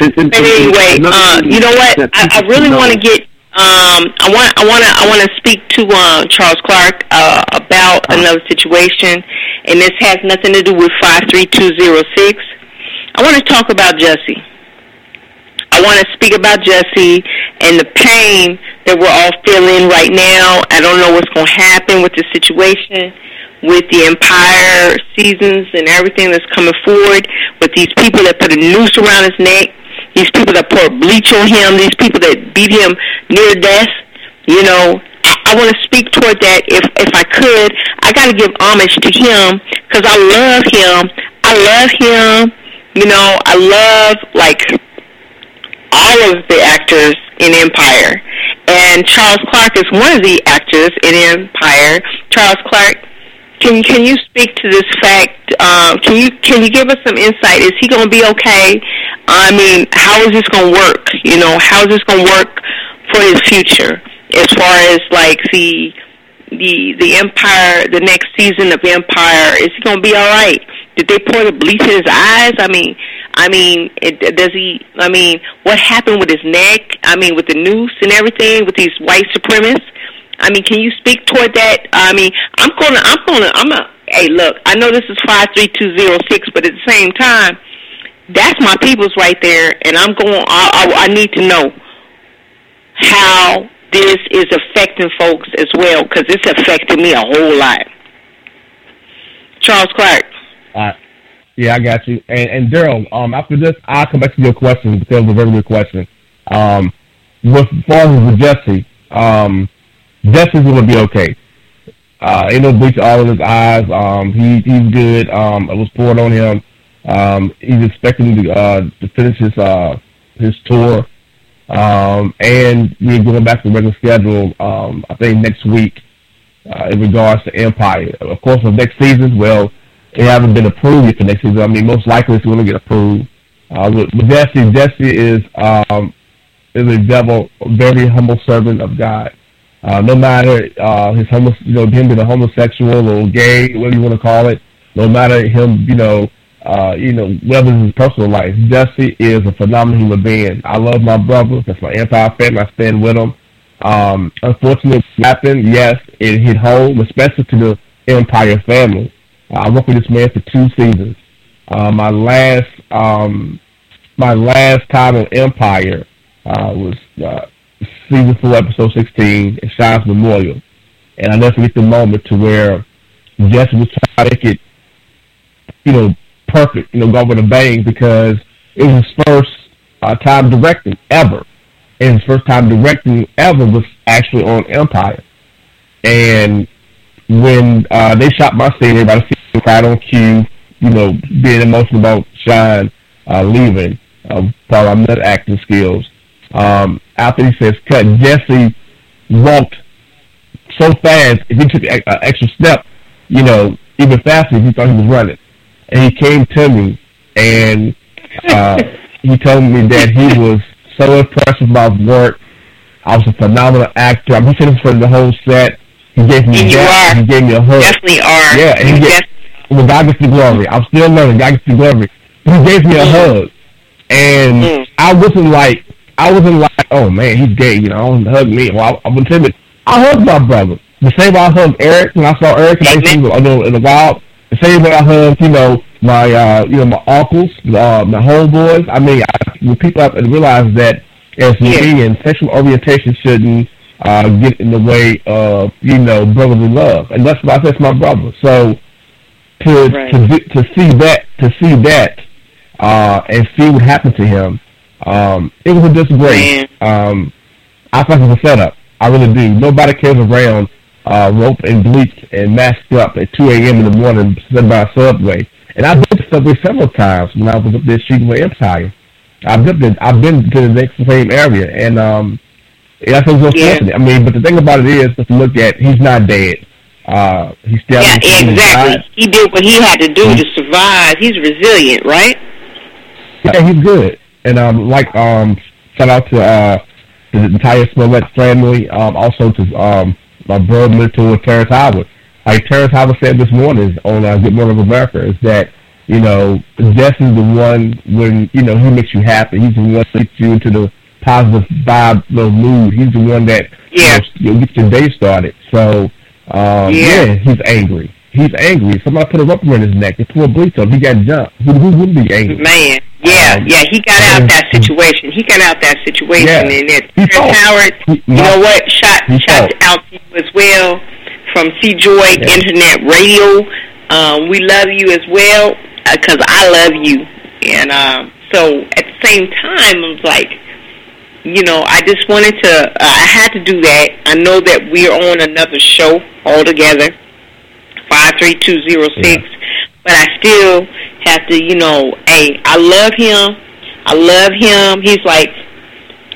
but anyway, uh, you know what? I, I really want to get. Um, I want. I want to. I want to speak to uh, Charles Clark uh, about uh another situation, and this has nothing to do with five three two zero six. I want to talk about Jussie. I want to speak about Jussie and the pain that we're all feeling right now. I don't know what's going to happen with the situation with the Empire seasons and everything that's coming forward, with these people that put a noose around his neck, these people that pour bleach on him, these people that beat him near death, you know, I want to speak toward that if if I could. I got to give homage to him because I love him. I love him. You know, I love like all of the actors in Empire, and Charles Clark is one of the actors in Empire. Charles Clark can can you speak to this fact? Uh, can you can you give us some insight? Is he going to be okay? I mean, how is this going to work? You know, how is this going to work for his future as far as like the the the Empire, the next season of Empire? Is he going to be all right? Did they pour the bleach in his eyes? I mean, I mean, it, does he? I mean, what happened with his neck? I mean, with the noose and everything, with these white supremacists. I mean, can you speak toward that? I mean, I'm gonna, I'm gonna, I'm a. Hey, look, I know this is five three two zero six, but at the same time, that's my people's right there, and I'm going. I, I, I need to know how this is affecting folks as well, because it's affecting me a whole lot. Charles Clark. Uh, yeah, I got you. And, and Daryl, um, after this, I'll come back to your question because it was a very good question. Um, with far as with Jussie, um, Jussie's gonna be okay. Uh, ain't no bleach all in his eyes. Um, he he's good. Um, it was poured on him. Um, he's expecting to uh, to finish his uh his tour. Um, and we're going back to the regular schedule. Um, I think next week, uh, in regards to Empire. Of course, for next season, well, it hasn't been approved yet for next season. I mean, most likely it's going to get approved. Uh, Jussie is um, is a devil, very humble servant of God. Uh, no matter uh, his homo, you know, him being a homosexual or gay, whatever you want to call it, no matter him, you know, uh, you know, whether it's his personal life, Jussie is a phenomenal human being. I love my brother. That's my Empire family. I stand with him. Um, unfortunately, what happened, yes, it hit home, especially to the Empire family. I worked with this man for two seasons. Uh, my last, um, my last time on Empire uh, was uh, season four, episode sixteen, at Shine's Memorial, and I never forget the moment to where Jussie was trying to make it, you know, perfect, you know, go with a bang because it was his first uh, time directing ever, and his first time directing ever was actually on Empire, and when uh, they shot my scene, everybody cried on cue, you know, being emotional about Shine uh, leaving, uh, of my acting skills. Um, after he says cut, Jussie walked so fast, if he took an extra step, you know, even faster, he thought he was running. And he came to me, and uh, he told me that he was so impressed with my work. I was a phenomenal actor. I'm sitting in front of the whole set. He gave me and you are. He gave me a hug. Definitely are. Yeah, and he gave, well, God gets the glory. I'm still learning. God gets the glory. He gave me a hug, and mm. I wasn't like I wasn't like, oh man, he's gay. You know, I don't hug me. Well, I, I'm timid. I hugged my brother. The same way I hugged Eric when I saw Eric and I used to see him in the wild. The same way I hugged, you know, my uh, you know my uncles, uh, my homeboys. I mean, I, when people have to realize that as yeah. me and sexual orientation shouldn't uh, get in the way of you know brotherly love, and that's why I said my brother. So to right. to to see that to see that uh, and see what happened to him, um, it was a disgrace. Um, I thought it was a setup. I really do. Nobody cares around uh, rope and bleached and masked up at 2 a.m. in the morning sitting by a subway. And I've been to Subway several times when I was up there shooting with Empire. I've been I've been to the next same area, and um, that's what's. Yeah. I mean, but the thing about it is, if you look at, he's not dead. Uh, he's still yeah, exactly. He did what he had to do mm-hmm. to survive. He's resilient, right? Yeah, he's good. And um, like um, shout out to uh, the entire Smollett family. Um, also to um, my brother mentor Terrence Howard like Terrence Howard said this morning on uh, Good Morning America, is that you know Jess is the one when you know he makes you happy. He's the one that gets you into the positive vibe, little mood. He's the one that yeah. you know, gets your day started. So um, yeah. yeah, he's angry. He's angry. Somebody put a rubber around his neck. They put a bleach on. He got jumped. Who, who wouldn't be angry? Man, yeah, um, yeah. He got out that situation. He got out that situation, yeah. and it. Terrence Howard, he, you know what? Shot, shot out to you as well from C Joy yeah. Internet Radio. Um, we love you as well because uh, I love you. And uh, so at the same time, I was like, you know, I just wanted to, uh, I had to do that. I know that we're on another show altogether, 53206, yeah. but I still have to, you know, hey, I love him. I love him. He's like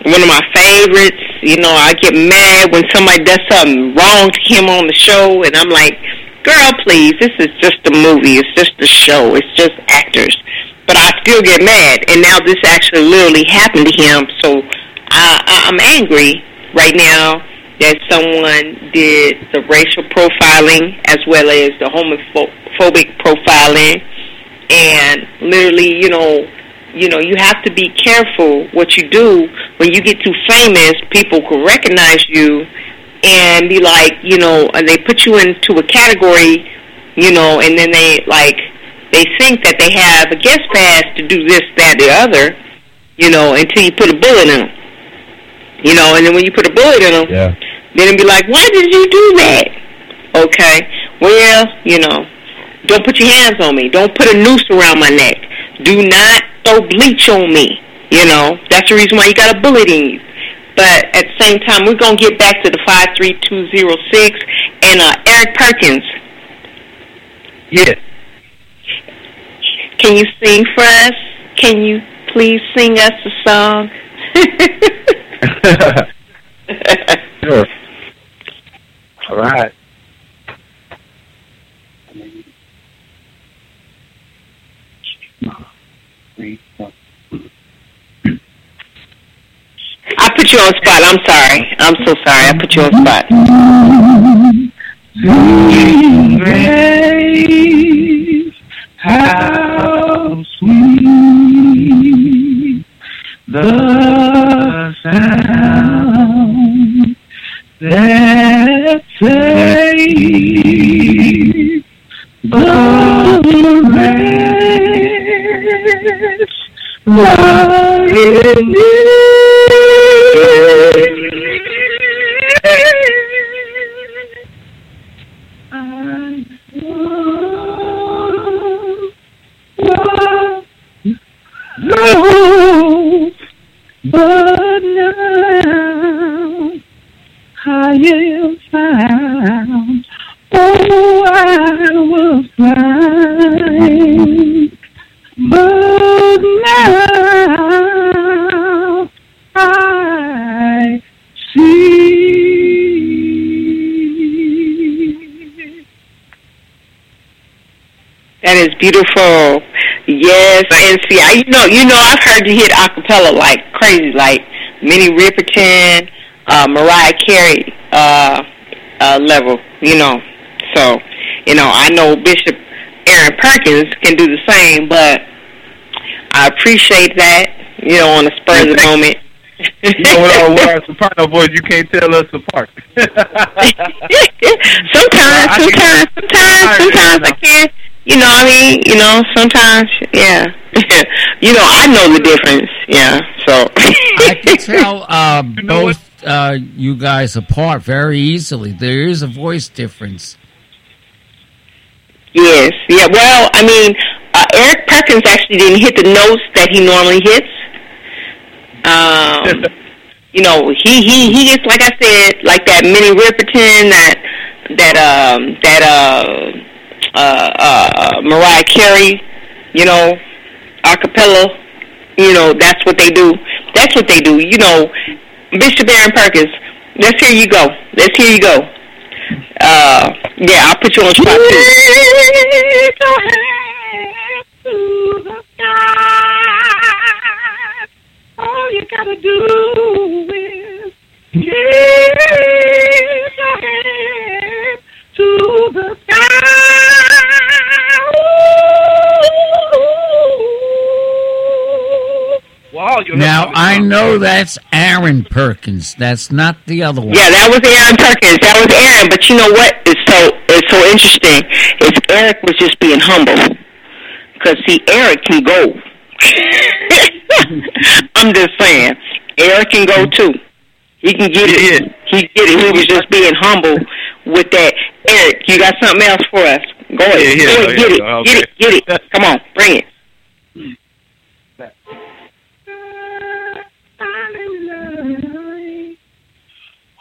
one of my favorites. You know, I get mad when somebody does something wrong to him on the show, and I'm like, girl, please, this is just a movie. It's just a show. It's just actors. But I still get mad, and now this actually literally happened to him. So I, I, I'm angry right now that someone did the racial profiling as well as the homophobic profiling, and literally, you know, you know, you have to be careful what you do. When you get too famous, people can recognize you and be like, you know, and they put you into a category, you know, and then they like they think that they have a guest pass to do this, that, the other, you know, until you put a bullet in them. You know, and then when you put a bullet in them, yeah. Then be like, why did you do that? Okay, well, you know, don't put your hands on me. Don't put a noose around my neck. Do not throw bleach on me. You know, that's the reason why you got a bullet in you. But at the same time, we're going to get back to the 53206 and uh, Eric Perkins. Yes. Can you sing for us? Can you please sing us a song? sure. All right. I put you on spot. I'm sorry. I'm so sorry. I put you on spot. Grace, how sweet the sound beautiful. Yes, and see, I, you know, you know, I've heard you hit acapella like crazy, like Minnie Riperton, uh, Mariah Carey uh, uh, level. You know, so you know, I know Bishop Aaron Perkins can do the same, but I appreciate that. You know, on the spur of the moment. You know, with our soprano voice, you can't tell us apart. sometimes, sometimes, sometimes, sometimes I can. You know what I mean? You know, sometimes, yeah. you know, I know the difference. Yeah, so. I can tell uh, You know both uh, you guys apart very easily. There is a voice difference. Yes, yeah. Well, I mean, uh, Eric Perkins actually didn't hit the notes that he normally hits. Um, you know, he he he gets like I said, like that Minnie Riperton, that that um that uh uh uh Mariah Carey, you know, acapella. You know, that's what they do. That's what they do. You know, Bishop Aaron Perkins. Let's hear you go. Let's hear you go. Uh, yeah, I'll put you on spot too. All you gotta do is your to the sky. Wow, you Now I know that's Aaron Perkins. That's not the other one. Yeah, that was Aaron Perkins. That was Aaron. But you know what? It's so it's so interesting. If Eric was just being humble, because see, Eric can go. I'm just saying, Eric can go too. He can get it. He get it. He was just being humble with that. Eric, you got something else for us? Go ahead. Yeah, yeah, Go ahead, get yeah, it. okay. Get it. Get it. Come on, bring it.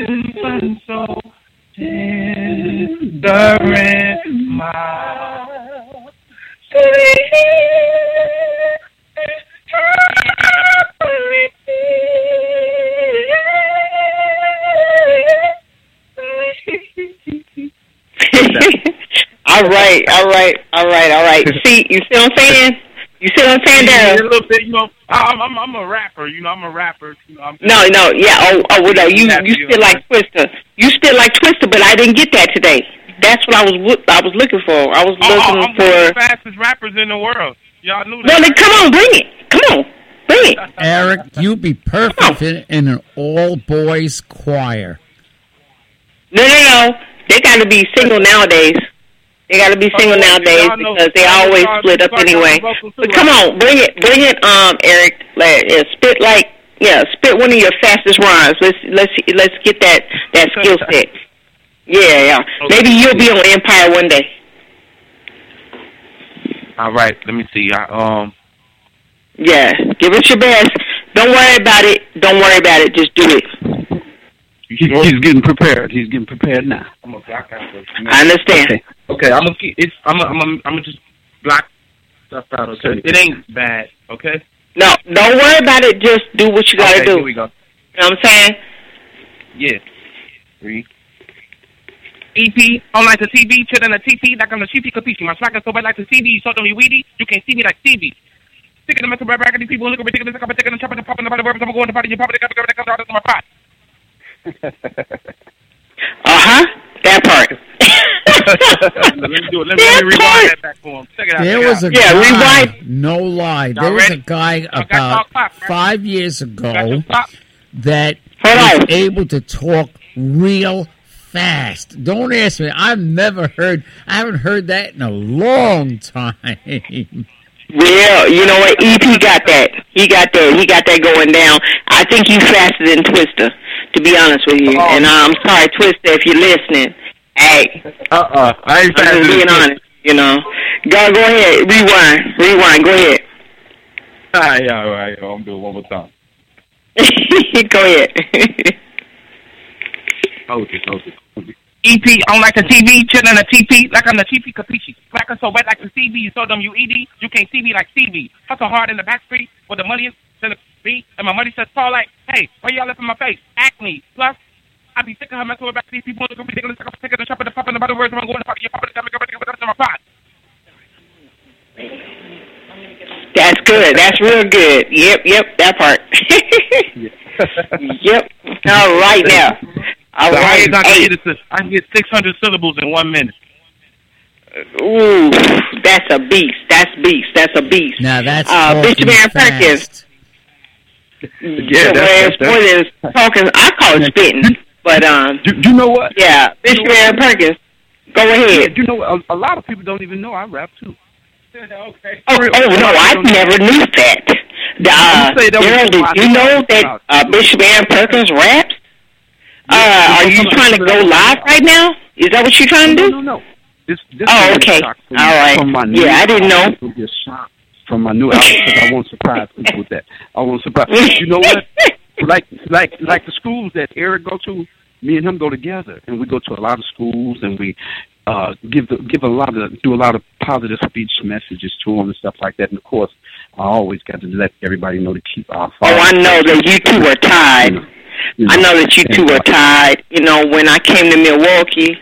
and so tender and mild. all right, all right, all right, all right. See, you see what I'm saying? You see what I'm saying, Yeah, a little bit, you know. I'm, I'm, I'm a rapper, you know. I'm a rapper. You know, I'm, No, no, yeah. Oh, oh, well, no. You, you still like Twista. You still like Twista, but I didn't get that today. That's what I was, I was looking for. I was Oh, oh looking oh, I'm one of for. the fastest rappers in the world. Y'all knew that. Well, then come on, bring it. Come on, bring it. Eric, you'd be perfect in, in an all boys choir. No, no, no. They got to be single nowadays. They got to be single nowadays because they always split up anyway. doing vocals too, But come on, bring it, bring it, um, Eric. Like, yeah, spit like, yeah, spit one of your fastest rhymes. Let's let's let's get that that skill set. Yeah, yeah. Maybe you'll be on Empire one day. All right, let me see. I, um, Yeah, give it your best. Don't worry about it. Don't worry about it. Just do it. He's getting prepared. He's getting prepared now. I'm gonna block out the- I understand. Okay. Okay, I'm gonna keep. It's. I'm. Gonna, I'm. Gonna, I'm gonna just block stuff out. Okay, it ain't bad. Okay. No, don't worry about it. Just do what you gotta okay, do. Here we go. You know what I'm saying? Yeah. Three. EP on like the TV, chillin' the TP, like I'm the CP capiche. My slacker so bad like the CD, so don't you weedy, you can't see me like TV. Sticking the mental back at these people, look at ridiculous, I'm taking the chopping, popping the verbs, I'm going to party, you popping, they got the comes out of my pot. Uh huh. That part. Let me do it. Let me, let me rewind that back for him. Check it out. There check it was a. Yeah, guy, rewind. no lie, there was a guy about pop, five years ago that Hold was on. able to talk real fast. Don't ask me. I've never heard. I haven't heard that in a long time. Well, you know what? EP got that. He got that. He got that going down. I think he's faster than Twista, to be honest with you. Oh. And uh, I'm sorry, Twista, if you're listening. Hey, Uh-uh. I ain't I'm faster just being honest. You know, go go ahead, rewind, rewind. Go ahead, All right, all right. I'm doing it one more time. go ahead. Hold it, hold it, hold it. EP on like a TV, chillin' a TP, like I'm the TP capiche. Like so wet like the CB, you so dumb you ED, you can't see me like CV. Hustle hard in the back street, where the money is to the beat, and my money says fall like, hey, why y'all left in my face? Acne. Plus, I be sick of her messing with back these people sick of the shop and the popping the words, I'm going to fuck popping the coming, coming, coming, my pot. That's good. That's real good. Yep, yep, that part. yep. All right now. All The right. I can get to- get 600 syllables in one minute. ooh, that's a beast. That's beast. That's a beast. now that's Uh, Bishop Aaron Perkins. Yeah, that's- more than talking. I call it spitting, but um, Do, do you know what? yeah, Bishop Aaron Perkins. Go ahead. Yeah, ahead. you know a, a lot of people don't even know I rap too. okay. Oh, oh no, I never knew that. Uh, I'm that was Daryl, did you know that uh, it. Bishop Aaron Perkins raps? Uh, are you trying to go live right now? Is that what you're trying to do? no, no. This, this Oh, okay. All right. From my Yeah, I didn't know. album. It'll be a shock from my new album because I won't surprise people with that. I won't surprise. You know what? Like, like, like the schools that Eric go to. Me and him go together, and we go to a lot of schools, and we uh give the, give a lot of do a lot of positive speech messages to them and stuff like that. And of course, I always got to let everybody know to keep our. Oh, I know that you two are tied. You I know that you two are tied. You know, when I came to Milwaukee,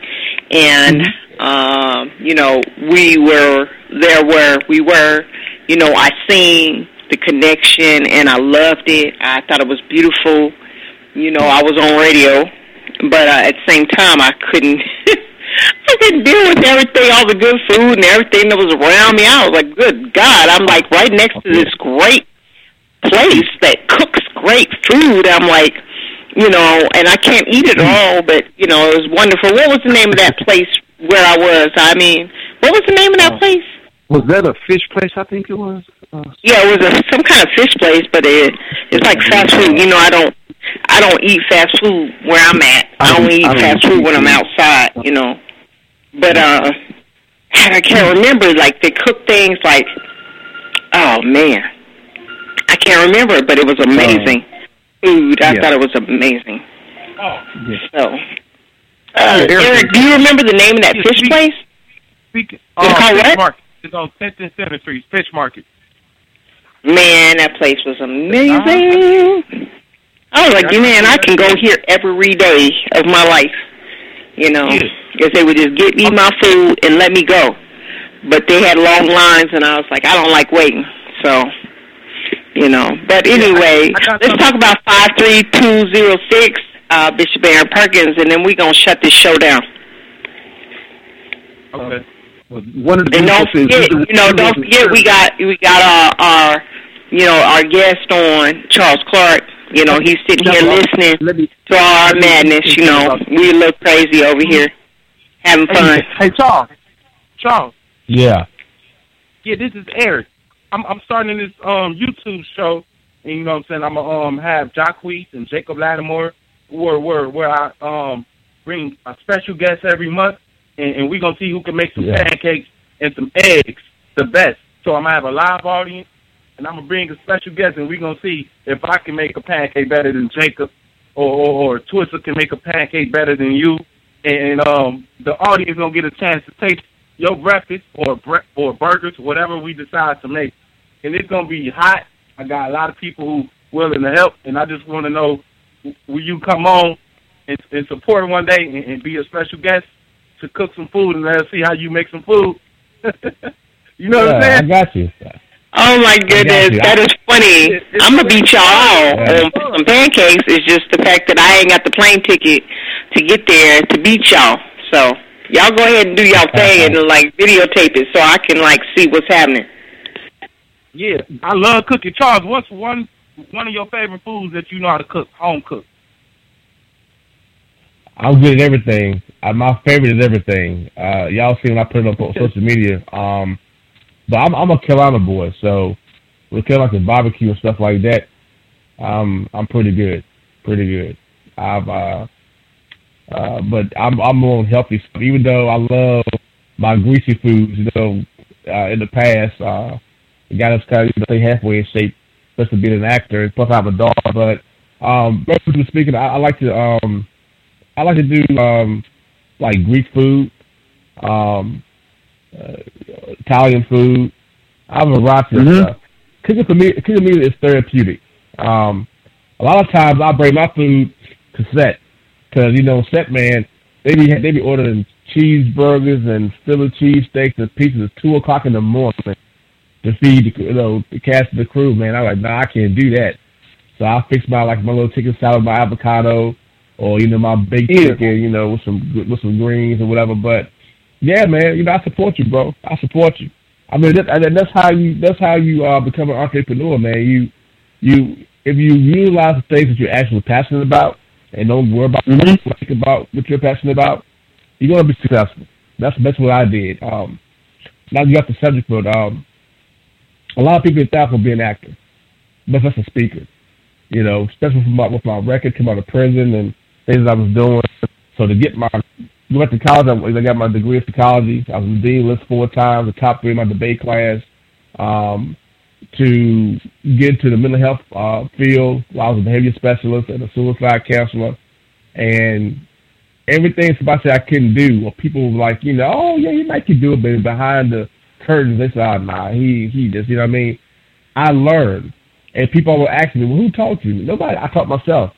and Mm-hmm. um, you know, we were there where we were. You know, I seen the connection, and I loved it. I thought it was beautiful. You know, I was on radio, but uh, at the same time, I couldn't. I couldn't deal with everything, all the good food and everything that was around me. I was like, "Good God!" I'm like right next to this great place that cooks great food. I'm like, you know, and I can't eat it all, but you know, it was wonderful. What was the name of that place where I was? I mean, what was the name of that Oh. place? Was that a fish place? I think it was. Uh, Yeah, it was a, some kind of fish place, but it it's like fast food. You know, I don't I don't eat fast food where I'm at. I I only don't- eat I don't fast eat food when I'm outside. You know, but uh, I can't remember. Like they cook things like, oh man, I can't remember, but it was amazing food. I yeah. thought it was amazing. Oh, yeah. So, uh, Yeah, Eric- Eric, do you remember the name of that Yeah, fish we- place? speaking. It's Oh, called Fish what? Market. It's on 10th and 7th Street, Fish Market. Man, that place was amazing. I was like, man, I can go here every day of my life. You know, Yeah. because they would just get me my food and let me go. But they had long lines, and I was like, I don't like waiting. So, you know. But anyway, I got let's talk about five three two zero six, uh, Bishop Aaron Perkins, and then we're gonna shut this show down. Okay. Well, one of the And don't things- forget, you know, don't forget we got we got our our you know our guest on Charles Clark. You know, he's sitting here listening me to all our madness. You know, we look crazy over here having fun. Hey, hey, Charles. Charles. Yeah. Yeah, this is Eric. I'm I'm starting this um YouTube show, and you know what I'm saying. I'm gonna um have Jacquees and Jacob Lattimore, where where where I um bring a special guest every month, and, and we're gonna see who can make some Yeah. pancakes and some eggs the best. So I'm gonna have a live audience, and I'm gonna bring a special guest, and we're gonna see if I can make a pancake better than Jacob, or or, or Twista can make a pancake better than you, and um, the audience gonna get a chance to taste your breakfast or bre- or burgers, whatever we decide to make, and it's gonna be hot. I got a lot of people who willing to help, and I just want to know will you come on and, and support one day and, and be a special guest to cook some food and let us see how you make some food. you know yeah, what I'm saying? I got you. Oh my goodness, that is funny. I'm gonna beat y'all out Yeah. on some pancakes. It's just the fact that I ain't got the plane ticket to get there to beat y'all. So y'all go ahead and do y'all thing and like videotape it so I can like see what's happening. Yeah, I love cooking. Charles, what's one one of your favorite foods that you know how to cook, home cook? I'm good at everything. Uh, my favorite is everything. Uh, y'all see when I put it up on social media. Um, but I'm, I'm a Carolina boy, so with Carolina barbecue and stuff like that, um, I'm pretty good, pretty good. I've, uh, uh, but I'm I'm more on healthy. Even though I love my greasy foods, you know, uh, in the past, uh, it got us kind of you stay halfway in shape, especially being an actor. Plus, I have a dog, But um, speaking, I, I like to um, I like to do um, like Greek food, um, uh, Italian food. I have a Mhm. stuff. Cooking for me, cooking for me is therapeutic. Um, a lot of times I bring my food to set because you know set man they be they be ordering cheeseburgers and Philly cheesesteaks and pizzas at two o'clock in the morning to feed the you know the cast of the crew. Man, I'm like, nah, I can't do that. So I fix my like my little chicken salad, my avocado, or you know my baked Yeah. chicken, you know with some with some greens or whatever. But yeah, man, you know I support you, bro. I support you. I mean that, and that's how you that's how you uh, become an entrepreneur, man. You you if you realize the things that you're actually passionate about and don't worry about Mhm. think about what you're passionate about, you're gonna be successful. That's that's what I did. Um, now you got the subject, but um, a lot of people get that for being an actor, but that's a speaker. You know, especially with my, with my record, come out of prison and things that I was doing. So to get my back to college, I, I got my degree in psychology. I was the dean list four times, the top three in my debate class. Um, to get to the mental health uh, field, I was a behavior specialist and a suicide counselor, and everything somebody said I couldn't do, or people were like, you know, oh yeah, you might could do it, but behind the curtains, they said, oh, nah, he he just, you know what I mean? I learned, and people were asking me, well, who taught you? Nobody. I taught myself.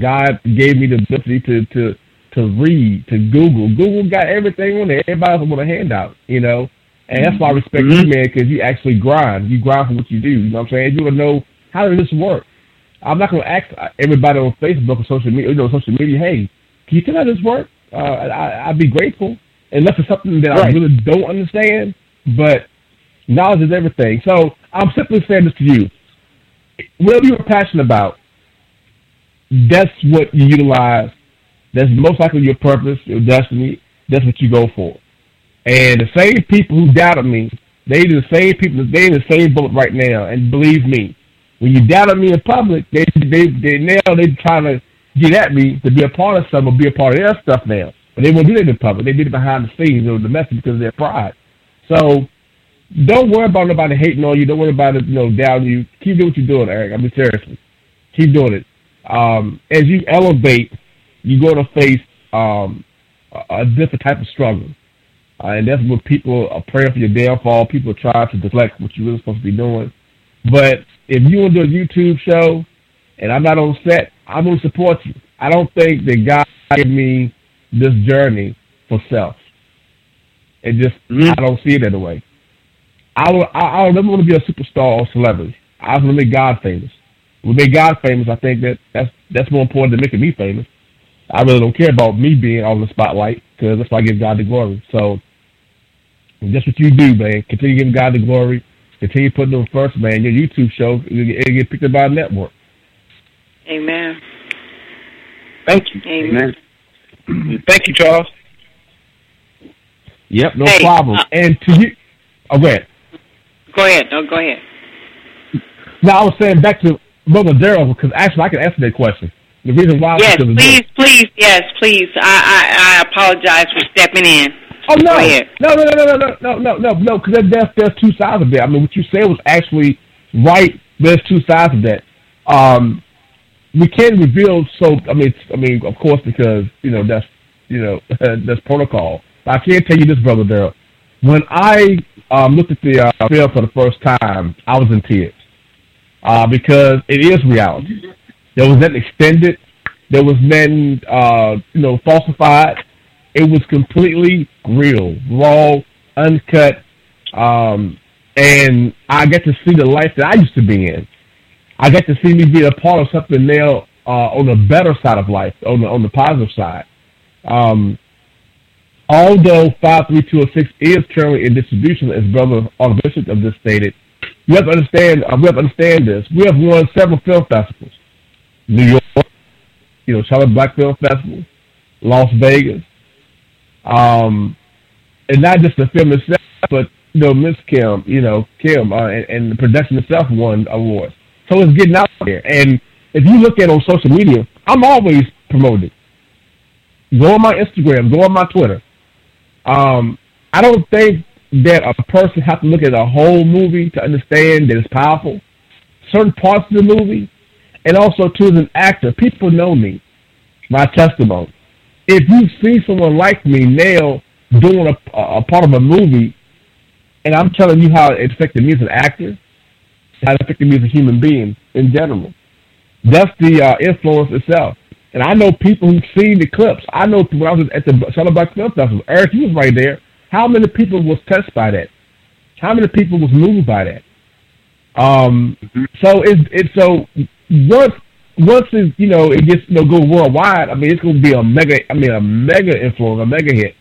God gave me the ability to to to read, to Google. Google got everything on there. Everybody else want a handout, you know. And that's why I respect you, man, because you actually grind. You grind for what you do. You know what I'm saying? You want to know how does this work. I'm not going to ask everybody on Facebook or social media, you know, social media, hey, can you tell me how this work? Uh, I, I'd be grateful, unless it's something that I really don't understand. But knowledge is everything. So I'm simply saying this to you: whatever you're passionate about, that's what you utilize. That's most likely your purpose, your destiny. That's what you go for. And the same people who doubted me, they the same people. They in the same boat right now. And believe me, when you doubted me in public, they they they now they trying to get at me to be a part of something or be a part of their stuff now. But they won't do that in public. They did it behind the scenes or the message because of their pride. So don't worry about nobody hating on you. Don't worry about it, you know, down you. Keep doing what you're doing, Eric. I mean, seriously. Keep doing it. Um, as you elevate, you're going to face um, a, a different type of struggle. Uh, and that's when people are praying for your downfall. People are trying to deflect what you're really supposed to be doing. But if you want to do a YouTube show and I'm not on set, I'm going to support you. I don't think that God gave me this journey for self. It just, I don't see it that way. I don't, I, I don't ever want to be a superstar or celebrity. I want to make God famous. When we make God famous, I think that that's that's more important than making me famous. I really don't care about me being on the spotlight because that's why I give God the glory. So that's what you do, man. Continue giving God the glory. Continue putting them first, man. Your YouTube show it'll get, it'll get picked up by a network. Amen. Thank you. Amen. Thank you, Charles. Yep, no Hey, problem. uh, and to you, oh, go ahead. Go ahead. No, go ahead. Now I was saying back to Brother Daryl because actually I can answer that question. The reason why Yes, please, please, yes, please. I, I, I apologize for stepping in. Oh no, no, no, no, no, no, no, no, no, no, no, because there's there's two sides of it. I mean, what you said was actually right. There's two sides of that. Um, we can't reveal. So I mean, I mean, of course, because you know that's you know that's protocol. But I can't tell you this, brother Daryl. When I um, looked at the uh, film for the first time, I was in tears uh, because it is reality. There was nothing extended. There was nothing, uh, you know, falsified. It was completely real, raw, uncut, um, and I get to see the life that I used to be in. I get to see me be a part of something now uh, on the better side of life, on the on the positive side. Um, although 53206 is currently in distribution, as Brother Archbishop of this stated, you have to understand. Uh, we have to understand this. We have won several film festivals: New York, you know, Charlotte Black Film Festival, Las Vegas, um, and not just the film itself, but you know, Miss Kim, you know, Kim, uh, and, and the production itself won awards. So it's getting out there. And if you look at on social media, I'm always promoting. Go on my Instagram, go on my Twitter. Um, I don't think that a person has to look at a whole movie to understand that it's powerful. Certain parts of the movie, and also too as an actor, people know me, my testimony. If you see someone like me now doing a, a part of a movie, and I'm telling you how it affected me as an actor, how it affected me as a human being in general, that's the uh, influence itself. And I know people who've seen the clips. I know when I was at the Southern Black Film Festival, Eric, you was right there. How many people was touched by that? How many people was moved by that? Um, mm-hmm. so it's it's so once once it you know it gets you know go worldwide. I mean, it's going to be a mega. I mean, a mega influence, a mega hit.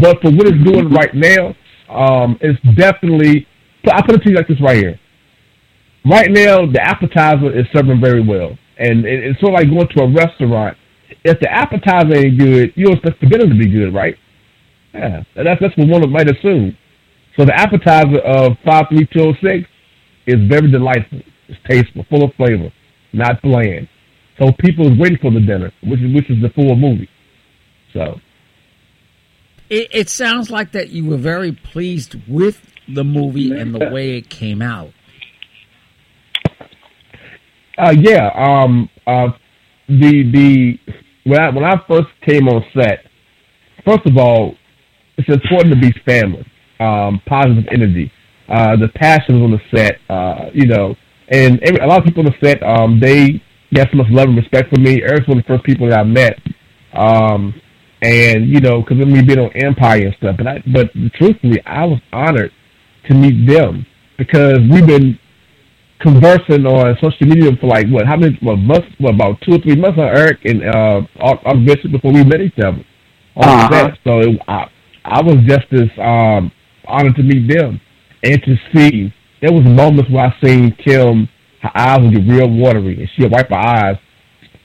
But for what it's doing right now, um, it's definitely. I put it to you like this right here. Right now, the appetizer is serving very well, and it, it's sort of like going to a restaurant. If the appetizer ain't good, you expect the dinner to be good, right? Yeah, that's that's what one might assume. So the appetizer of five three two zero oh six is very delightful. It's tasteful, full of flavor, not bland. So people is waiting for the dinner, which is which is the full movie. So it, it sounds like that you were very pleased with the movie and the way it came out. Uh, yeah. Um. Uh. The the when I when I first came on set, first of all, it's important to be family, um, positive energy, uh, the passions on the set, uh, you know, and every, a lot of people on the set, um, they got so much love and respect for me. Eric's one of the first people that I met, um, and you know, because me being on Empire and stuff. But I, but truthfully, I was honored to meet them because we've been conversing on social media for like what? How many? What months? What about two or three months on Eric and uh, our, visit before we met each other on uh-huh. set. So it, I, I was just as um, honored to meet them and to see. There was moments where I seen Kim, her eyes would get real watery, and she'd wipe her eyes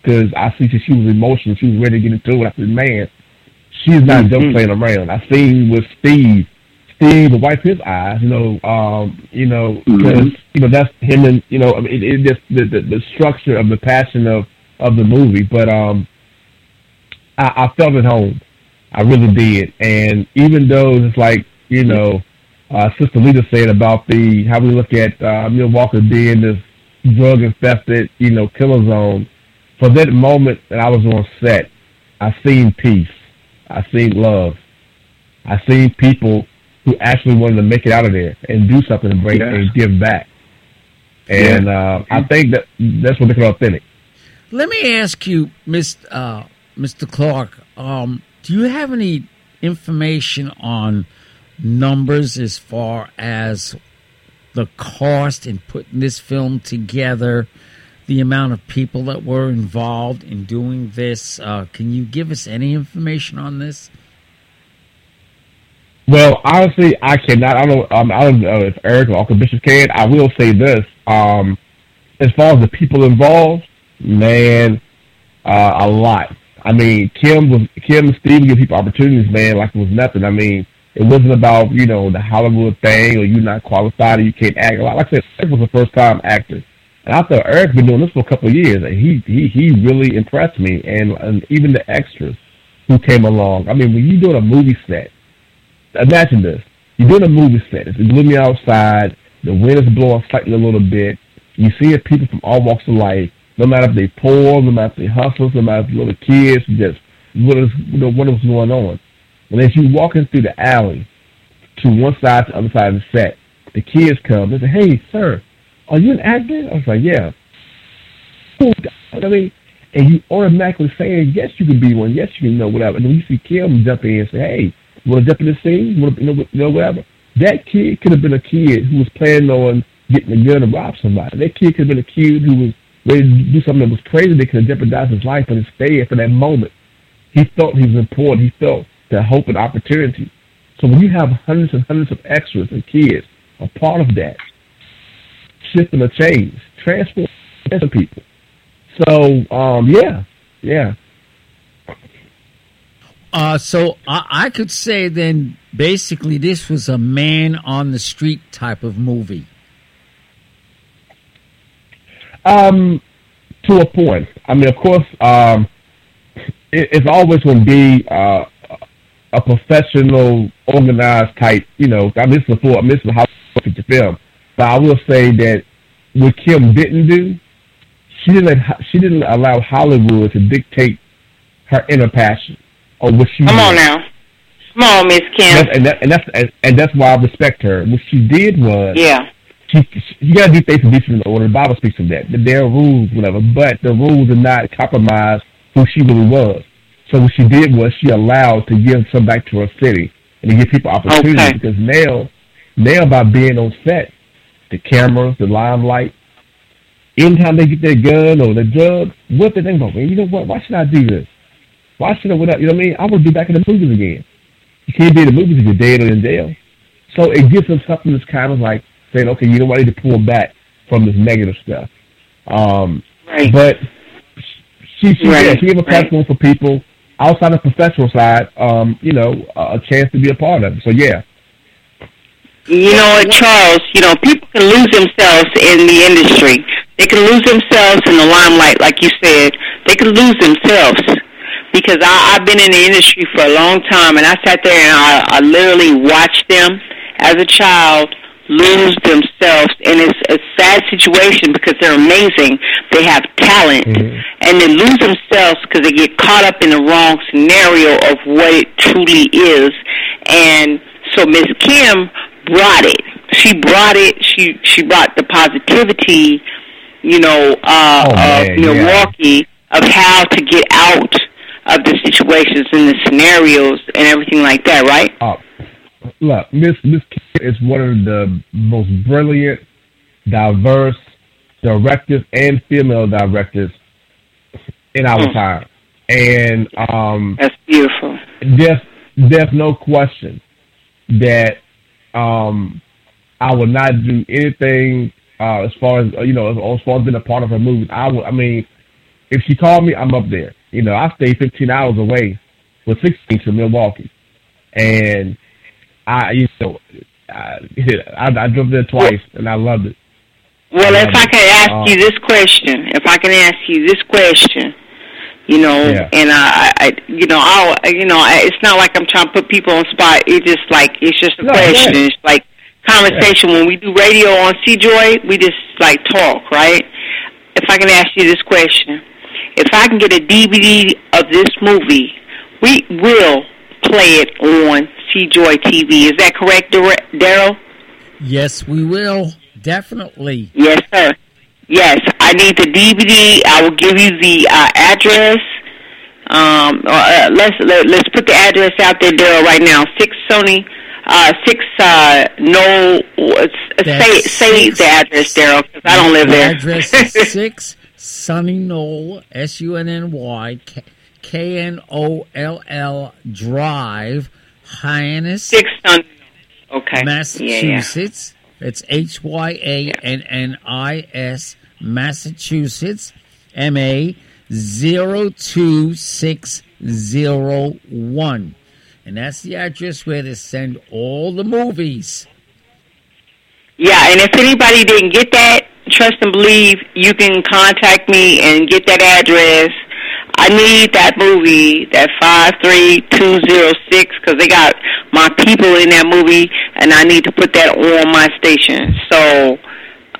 because I see she, she was emotional. She was ready to get into it. I said, man, she's not mm-hmm. just playing around. I seen with Steve. Steve would wipe his eyes, you know, um, you know, because mm-hmm. you know that's him, and you know, I mean, it, it just the, the the structure of the passion of of the movie. But um, I, I felt at home. I really did. And even though it's like, you know, uh, Sister Lita said about the how we look at uh, Milwaukee being this drug infested, you know, killer zone. For that moment that I was on set, I seen peace. I seen love. I seen people who actually wanted to make it out of there and do something and bring yeah. and give back. And yeah. uh, I think that that's what makes it authentic. Let me ask you, Mr. Uh, Mr. Clark. Um, do you have any information on numbers as far as the cost in putting this film together, the amount of people that were involved in doing this? Uh, can you give us any information on this? Well, honestly, I cannot. I don't. Um, I don't know if Eric or Uncle Bishop can. I will say this. Um, as far as the people involved, man, uh, a lot. I mean, Kim was Kim and Steve give people opportunities, man, like it was nothing. I mean, it wasn't about you know the Hollywood thing or you're not qualified or you can't act. Like I said, Eric was a first time actor, and I thought Eric's been doing this for a couple of years, and he he he really impressed me, and, and even the extras who came along. I mean, when you're doing a movie set, imagine this: you're doing a movie set. It's gloomy outside. The wind is blowing slightly a little bit. You see people from all walks of life, no matter if they're poor, no matter if they hustlers, no matter if they little kids, just what is you know, what is going on. And as you walking through the alley to one side to the other side of the set, the kids come. They say, "Hey, sir, are you an actor?" I was like, "Yeah." I mean, and you automatically saying, "Yes, you can be one. Yes, you can know whatever." And then you see Kim jump in and say, "Hey, you want to jump in the scene? Want to you know, you know whatever?" That kid could have been a kid who was planning on getting a gun to rob somebody. That kid could have been a kid who was ready to do something that was crazy that could have jeopardized his life, and his instead, for that moment, he felt he was important. He felt the hope and opportunity. So when you have hundreds and hundreds of extras and kids a part of that, shifting a change, transforming people. So um, yeah, yeah. Uh, so I, I could say then basically this was a man on the street type of movie. Um, to a point. I mean, of course, um, it, it's always going to be uh, a professional, organized type. You know, I mean, this is a I mean, this is a Hollywood film, but I will say that what Kim didn't do, she didn't let, she didn't allow Hollywood to dictate her inner passion or what she. Come on now, come on, Miss Kim. And, and, that, and that's and, and that's why I respect her. What she did was, yeah, she, you got to do things in decent order. The Bible speaks of that. There are rules, whatever, but the rules did not compromise who she really was. So what she did was she allowed to give some back to her city and to give people opportunity Okay. because now, now by being on set, the cameras, the limelight, anytime they get their gun or their drug, what they think about? Man, you know what? Why should I do this? Why should I? What? You know what I mean? I want to be back in the movies again. You can't be in the movies if you're dead or in jail. So it gives them something that's kind of like saying, okay, you know what? I need to pull back from this negative stuff. Um, Right. but she she, Right, yeah, she gave a right. platform for people outside the professional side, um, you know, a a chance to be a part of it. So yeah, You know what, Charles? You know, people can lose themselves in the industry. They can lose themselves in the limelight, like you said. They can lose themselves because I, I've been in the industry for a long time, and I sat there and I, I literally watched them as a child lose themselves, and it's a sad situation because they're amazing. They have talent, and they lose themselves because they get caught up in the wrong scenario of what it truly is. And so Miss Kim brought it. She brought it. She she brought the positivity, you know, uh, Oh, man, of yeah. Milwaukee of how to get out of the situations and the scenarios and everything like that, right? uh, look, Miss Miss is one of the most brilliant, diverse directors and female directors in our Mm. time, and um, That's beautiful. there's there's no question that um I would not do anything uh as far as uh, you know as, as far as being a part of her movies. I would I mean if she called me I'm up there. You know, I stay fifteen hours away with sixteen to Milwaukee. And I you know I I, I drove there twice and I loved it. Well, if I can ask uh, you this question, if I can ask you this question, you know, Yeah. and I, I, you know, I'll, you know, I, it's not like I'm trying to put people on spot. It's just like it's just a No, question. yeah. It's like conversation. When we do radio on C Joy, we just like talk, right? If I can ask you this question, if I can get a DVD of this movie, we will play it on C Joy TV. Is that correct, Daryl? Yes, we will. Definitely. Yes, sir. Yes, I need the DVD. I will give you the uh, address. Um, uh, let's let, let's put the address out there, Daryl, right now. Six Sony, uh, six uh, no. uh, Say say six- the address, Daryl, because I don't live the there. address is 6 Sunny Knoll, S U N N Y, K N O L L Drive, Hyannis, six Sun. Okay. Yeah, yeah. Massachusetts. It's H Y A N N I S, Massachusetts, M A 02601. And that's the address where they send all the movies. Yeah, and if anybody didn't get that, trust and believe, you can contact me and get that address. I need that movie, that 53206, because they got my people in that movie, and I need to put that on my station. So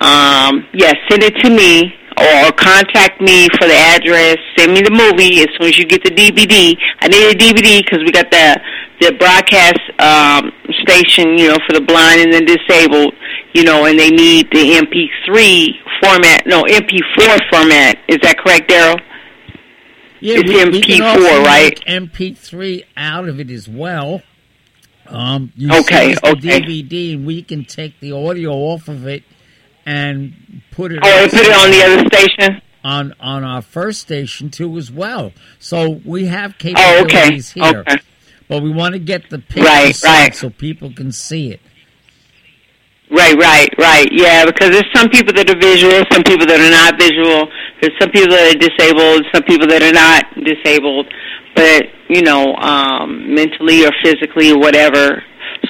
um, yes, send it to me or contact me for the address. Send me the movie as soon as you get the DVD. I need a DVD because we got the the broadcast um, station, you know, for the blind and the disabled, you know, and they need the MP3 format, no MP4 format. Is that correct, Daryl? Yeah, It's we, we can MP4, also right? make MP3 out of it as well. Um, Okay, okay. DVD, and we can take the audio off of it and put it. Oh, and put it on the other station. on on our first station too as well. So we have Oh, okay, capabilities here, okay. but we want to get the picture Right, right. so people can see it. Right, right, right. Yeah, because there's some people that are visual, some people that are not visual. There's some people that are disabled, some people that are not disabled, but you know, um, mentally or physically or whatever,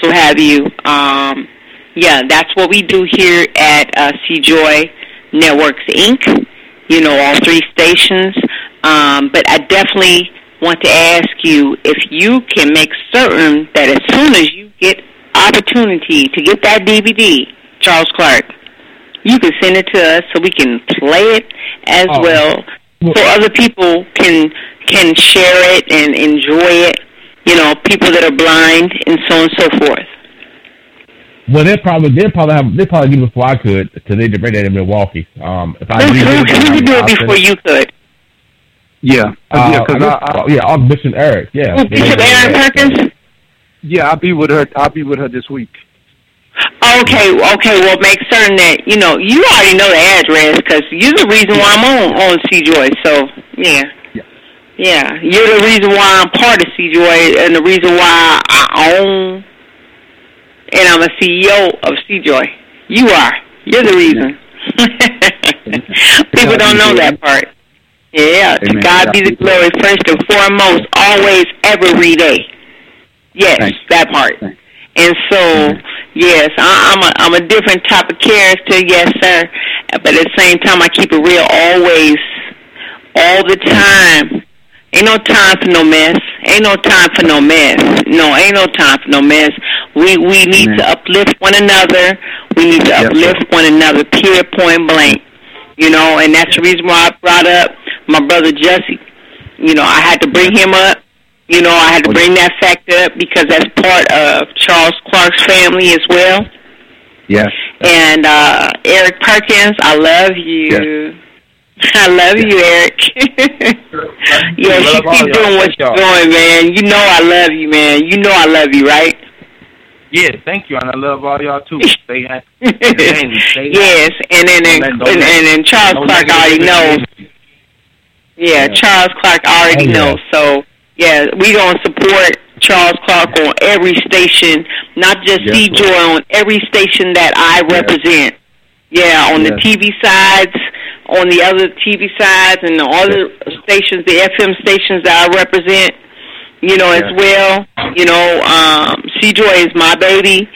so have you. Um, yeah, that's what we do here at uh, C Joy Networks Inc. You know, all three stations. Um, but I definitely want to ask you if you can make certain that as soon as you get opportunity to get that DVD, Charles Clark, you can send it to us so we can play it as Oh. well, Well- so other people can can share it and enjoy it. You know, people that are blind and so on and so forth. Well, they probably they probably have they probably get it before I could because they did bring that in Milwaukee. Um, if I Who, do who, who it, could do it before you could? Yeah, Uh, yeah, because I I, guess- I, yeah, our Bishop Eric. Yeah, Bishop Aaron Perkins? Yeah, I'll be with her. I'll be with her this week. Okay, okay. Well, make certain that you know you already know the address because you're the reason why I'm on on C Joy. So yeah, Yeah. yeah, you're the reason why I'm part of C Joy and the reason why I own and I'm a CEO of C Joy. You are. You're the reason. People don't know that part. Yeah, to God be the glory first and foremost, always, every day. Yes, Thanks. that part. Thanks. And so, mm-hmm. yes, I, I'm a I'm a different type of character, yes, sir. But at the same time, I keep it real always, all the time. Ain't no time for no mess. Ain't no time for no mess. No, ain't no time for no mess. We we need Amen. to uplift one another. We need to sir. uplift one another. Period. Point blank. You know, and that's the reason why I brought up my brother Jussie. You know, I had to bring him up. You know, I had to Oh, bring that fact up because that's part of Charles Clark's family as well. Yes. And uh Eric Perkins, I love you. Yes. I love you, Eric. yeah, Love she all keep y'all. doing what Thank she's y'all. doing, man. You know I love you, man. You know I love you, right? Yeah, thank you, and I love all y'all too. Stay happy. Stay happy. yes, and then and, Don't and, and, and Charles No Clark already knows. energy. Yeah, Charles Clark already Oh, yeah. knows. So yeah, we gonna support Charles Clark on every station, not just Yes, C Joy on every station that I Yes. represent. Yeah, on the TV sides, on the other TV sides, and all the other stations, the FM stations that I represent. You know, as well. You know, um, C Joy is my baby.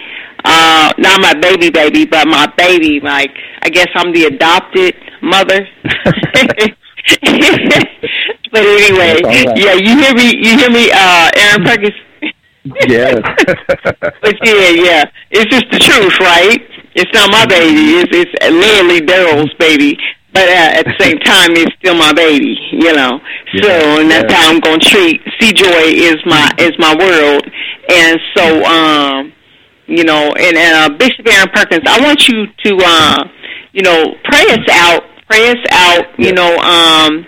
Uh, not my baby baby, but my baby. Like I guess I'm the adopted mother. but anyway, right. yeah, you hear me? You hear me, uh, Aaron Perkins? Yes. but yeah, yeah, it's just the truth, right? It's not my baby. It's it's literally Daryl's baby. But uh, at the same time, it's still my baby, you know. So, Yeah, and that's yeah. how I'm gonna treat. C Joy is my is my world, and so um, you know, and, and uh, Bishop Aaron Perkins, I want you to, uh, you know, pray us out, pray us out, you Yeah. know, um,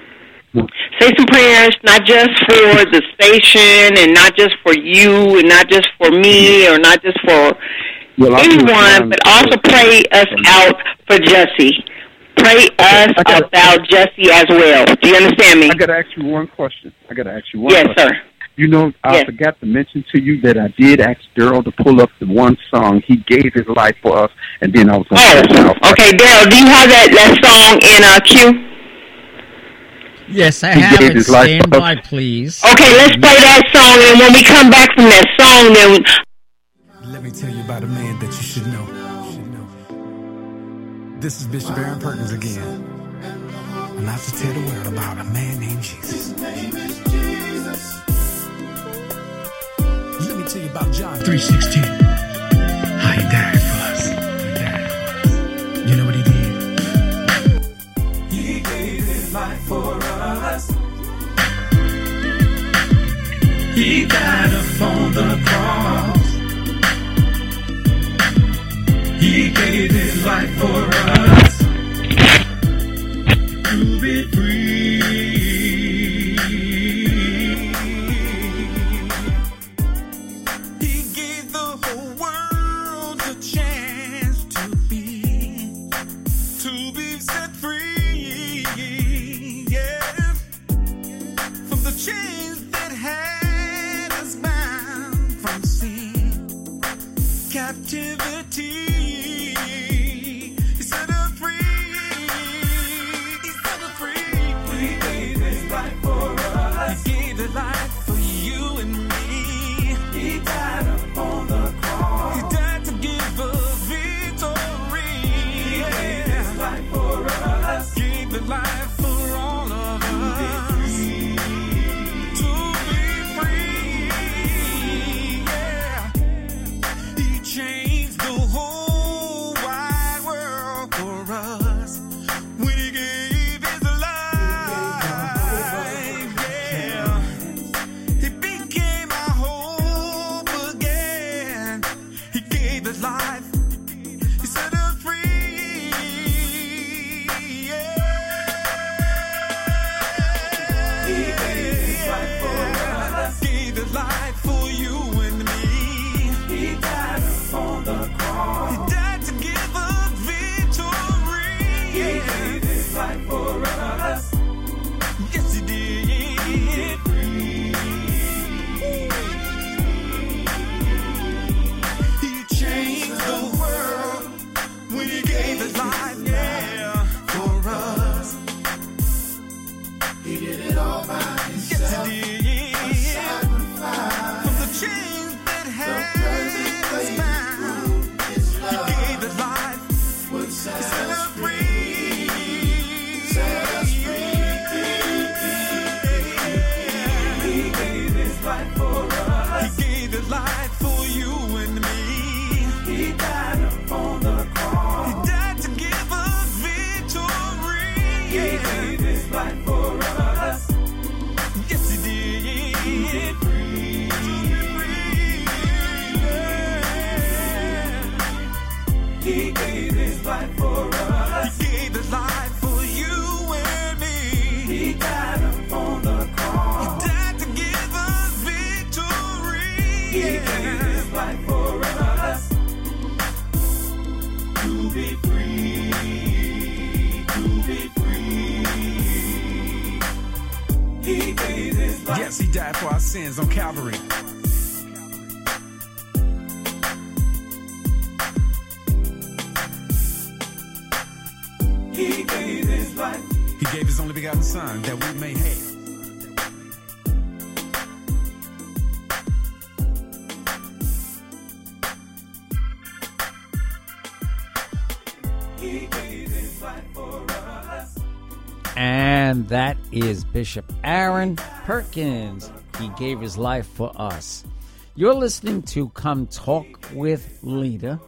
say some prayers, not just for the station and not just for you and not just for me or not just for Well, I'll do it, anyone, but also pray us out for Jussie. Pray us gotta- about Jussie as well. Do you understand me? I got to ask you one question. I got to ask you one Yes, question. sir. You know, I Yes. forgot to mention to you that I did ask Daryl to pull up the one song he gave his life for us, and then I was Oh, okay, Daryl, do you have that, that song in uh, queue? Yes, I he have gave it. His Stand life by, please. Okay, let's play that song, and when we come back from that song, then. Let me tell you about a man that you should know. You should know. This is Bishop Aaron Perkins again. I'm have to tell the world about a man named Jesus. Let me tell you about John 3.16. How he died for us. You know what he did? He gave his life. He died upon the cross. He gave his life for us to be free. Is Bishop Aaron Perkins. He gave his life for us. You're listening to Come Talk with Lita,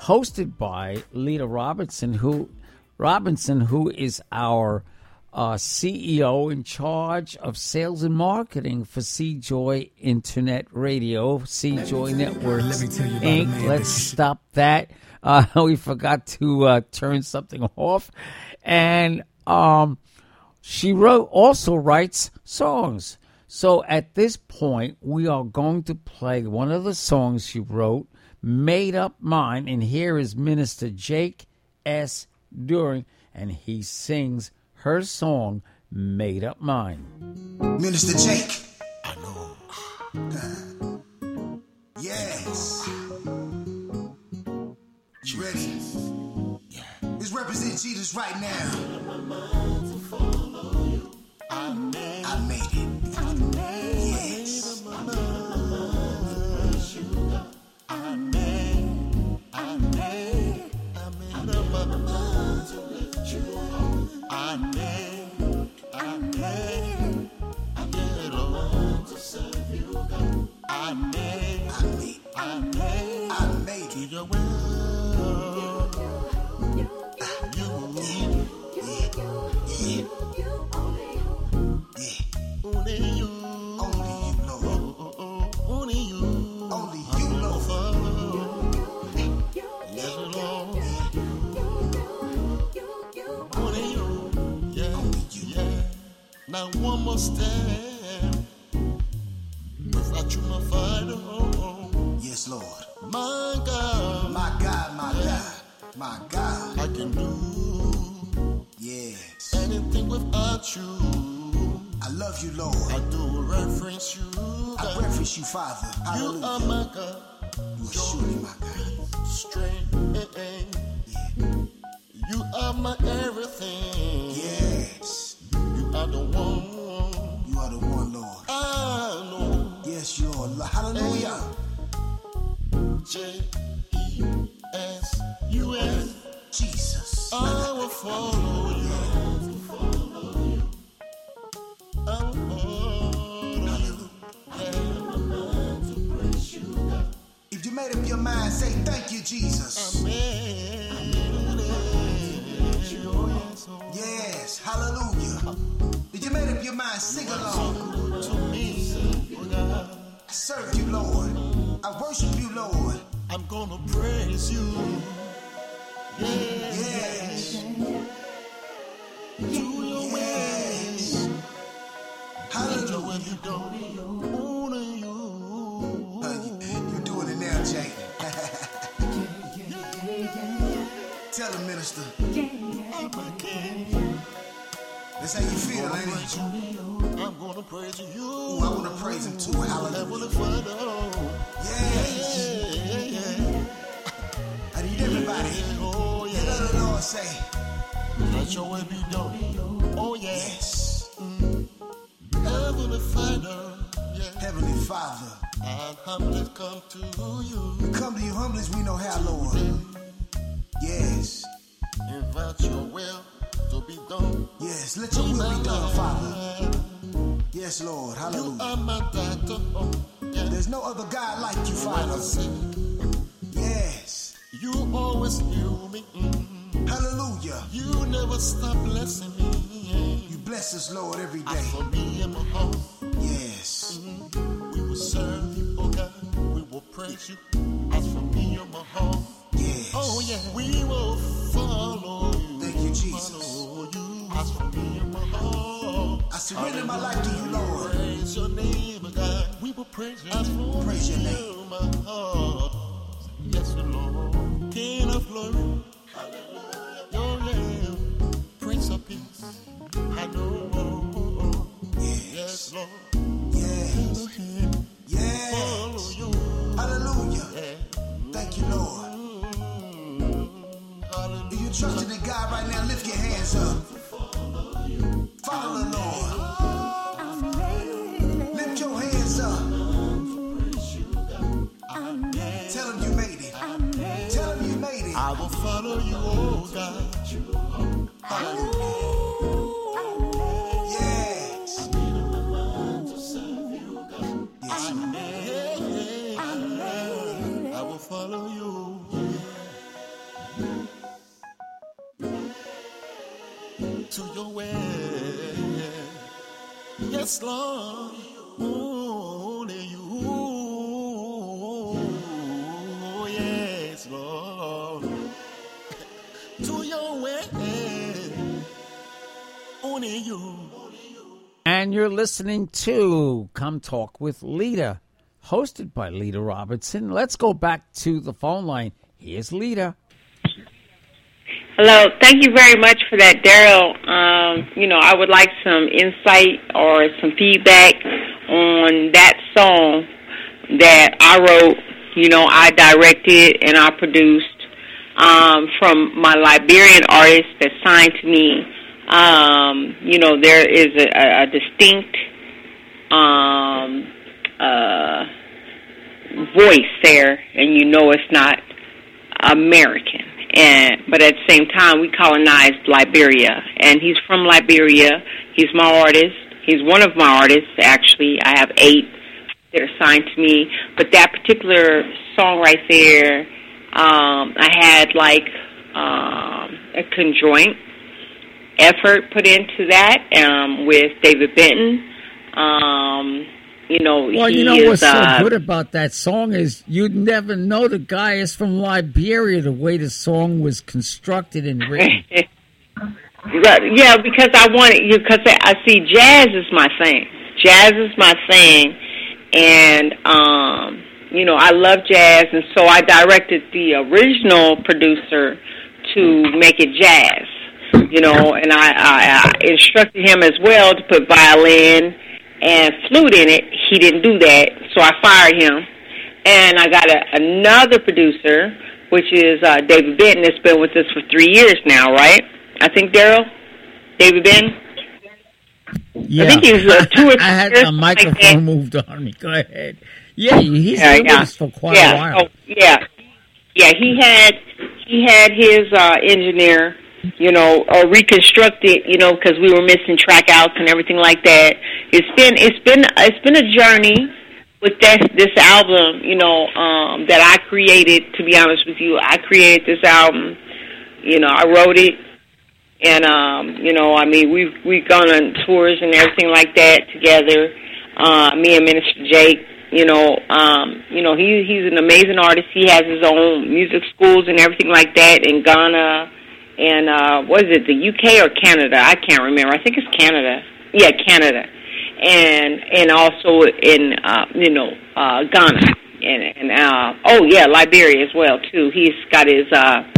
hosted by Lita Robinson, who Robinson, who is our uh, CEO in charge of sales and marketing for CJoy Internet Radio, CJoy Networks Let me tell you about Inc. Let's that you should- stop that. Uh, we forgot to uh, turn something off, and um, she wrote also writes songs. So at this point, we are going to play one of the songs she wrote, "Made Up Mine," and here is Minister Jake S. During, and he sings her song "Made Up Mine." Minister Jake. I know. Yes. You ready? Yeah. Let's represent Jesus right now. I made it. I made it. I made yes. I made, I made, I made, it all to save you. I made it. Your world. Stand without you, my Father. Oh. Yes, Lord. My God, My God, my God, my God. I can do Yes. anything without you. I love you, Lord. I do reference you. I reference you, Father. You are my God, You are surely my God. strength. Eh, eh. You are my everything. Yes, Hallelujah. J E S U S. Jesus. I will follow you. I will follow you. If you made up your mind, say thank you, Jesus. Amen. Yes. Hallelujah. If you made up your mind, sing along. To me, I serve you, Lord. I worship you, Lord. I'm gonna praise you. Yes. Do your. Yes. Your Hallelujah. will be done. Only you. Uh, you, you doing it now, Jay. Tell him, minister. A king. That's how you feel, ain't it? I'm gonna praise you. Ooh, I want to praise him too. Hallelujah. Yes. Yeah, yeah, yeah. I need everybody. Oh, yeah. Let the Lord say, Let your will be done. Oh, yes. Mm. Heavenly Father. Yeah. Heavenly Father, And humbly come to you. we come to you humbly we know how, Lord. Yes. Invite your will to be done. Yes. Let your will be done, Father. Yes, Lord. You Hallelujah. are my doctor. Oh, yeah. There's no other God like you, Father. Yes. you always heal me. Mm. Hallelujah. You never stop blessing me. You bless us, Lord, every day. For me and my home, Yes. we will serve you, oh God. We will praise you. As for me and my home, Yes. oh yeah, we will follow you. Thank you, Jesus. Follow you. As for me surrender my life to you, Lord. praise your name, God. We will praise you. As for Praise your name. my heart, yes, Lord, King of glory. Your name, Prince of Peace. I know. Yes. Yes, Lord. Yes. Follow Yes. you. Hallelujah. Yeah. Thank you, Lord. Mm-hmm. Hallelujah. you trusting in God right now, lift your hands up. Follow the Lord. Lift your hands up. Tell him you made it. Tell him you made it. I will follow you, oh God. Yes. Yes, Lord. I will follow you. Only you. Yes, Lord. To your way. Only you. And you're listening to Come Talk with Lita, hosted by Lita Robinson. Let's go back to the phone line. Here's Lita. Hello. Thank you very much for that, Daryl. Um, you know, I would like some insight or some feedback on that song that I wrote, you know, I directed and I produced um, from my Liberian artist that signed to me. Um, you know, there is a, a, distinct um, uh, voice there, and you know it's not American. And but at the same time, we colonized Liberia, and he's from Liberia. He's my artist. He's one of my artists, actually. I have eight that are signed to me. But that particular song right there, um, I had like um, a conjoint effort put into that um, with David Benton. Um, you know, Well, you know is, what's uh, so good about that song is you'd never know the guy is from Liberia the way the song was constructed and written. Yeah, because I wanted you. Because I see jazz is my thing. Jazz is my thing, and um, you know I love jazz, and so I directed the original producer to make it jazz. You know, and I, I, I instructed him as well to put violin and flute in it. He didn't do that, so I fired him. And I got a, another producer, which is uh, David Benton, that's been with us for three years now, right? I think Daryl, David Benton. Yeah. I think he was uh, two or three I had years, a microphone like moved on me. Go ahead. Yeah, he's Yeah, been with yeah. us for quite yeah, a while. So, yeah, yeah. He had he had his uh, engineer, you know, or reconstruct it, you know, because we were missing track outs and everything like that. It's been it's been it's been a journey with that this album, you know, um, that I created. To be honest with you, I created this album. You know, I wrote it, and um, you know, I mean, we've we've gone on tours and everything like that together. Uh, me and Minister Jake, you know, um, you know, he he's an amazing artist. He has his own music schools and everything like that in Ghana and uh what is it, the UK or Canada? I can't remember. I think it's Canada. Yeah, Canada. And and also in uh you know, uh Ghana and and uh oh yeah, Liberia as well too. He's got his uh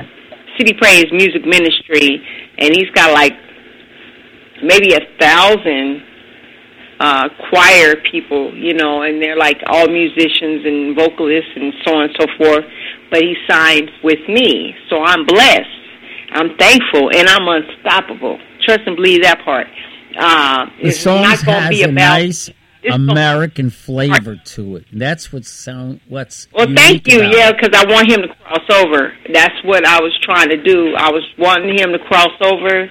City Praise Music Ministry and he's got like maybe a thousand uh choir people, you know, and they're like all musicians and vocalists and so on and so forth. But he signed with me. So I'm blessed. I'm thankful and I'm unstoppable. Trust and believe that part. Uh The it's song not gonna has be a about nice American flavor to it. That's what sound. What's Well, thank you. about Yeah, because I want him to cross over. That's what I was trying to do. I was wanting him to cross over,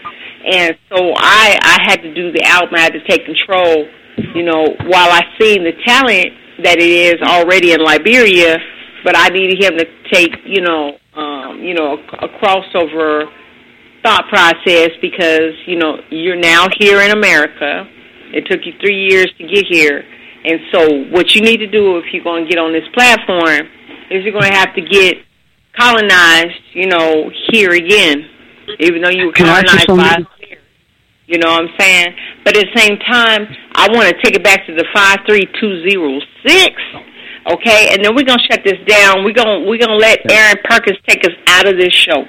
and so I I had to do the album. I had to take control. You know, while I seen the talent that it is already in Liberia, but I needed him to take you know um, you know, a, a crossover thought process because, you know, you're now here in America. It took you three years to get here. And so what you need to do if you're going to get on this platform is you're going to have to get colonized, you know, here again, even though you were colonized by here. You know what I'm saying? But at the same time, I want to take it back to the 53206 Okay, and then we're gonna shut this down. We're gonna we're gonna let Aaron Perkins take us out of this show.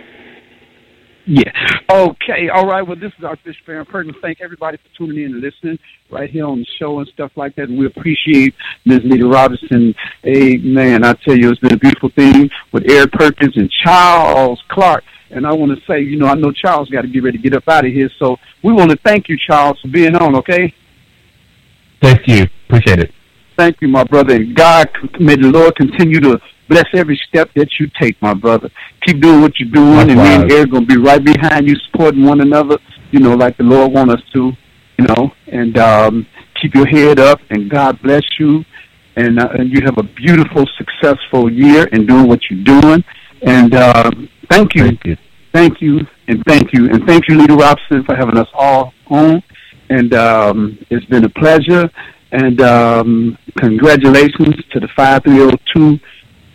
Yeah. Okay. All right. Well, this is Archbishop Aaron Perkins. Thank everybody for tuning in and listening right here on the show and stuff like that. And we appreciate Ms. Nita Robinson. Amen. I tell you, it's been a beautiful thing with Eric Perkins and Charles Clark. And I want to say, you know, I know Charles got to get ready to get up out of here. So we want to thank you, Charles, for being on, okay? Thank you. Appreciate it. Thank you, my brother. And God, may the Lord continue to bless every step that you take, my brother. Keep doing what you're doing, and me and. Eric going to be right behind you, supporting one another, you know, like the Lord want us to, you know. And um, keep your head up, and God bless you. And, uh, and you have a beautiful, successful year in doing what you're doing. And uh, thank you. Thank you. Thank you, and thank you. And thank you, Lita Robinson, for having us all on. And um, it's been a pleasure. And um, congratulations to the 5302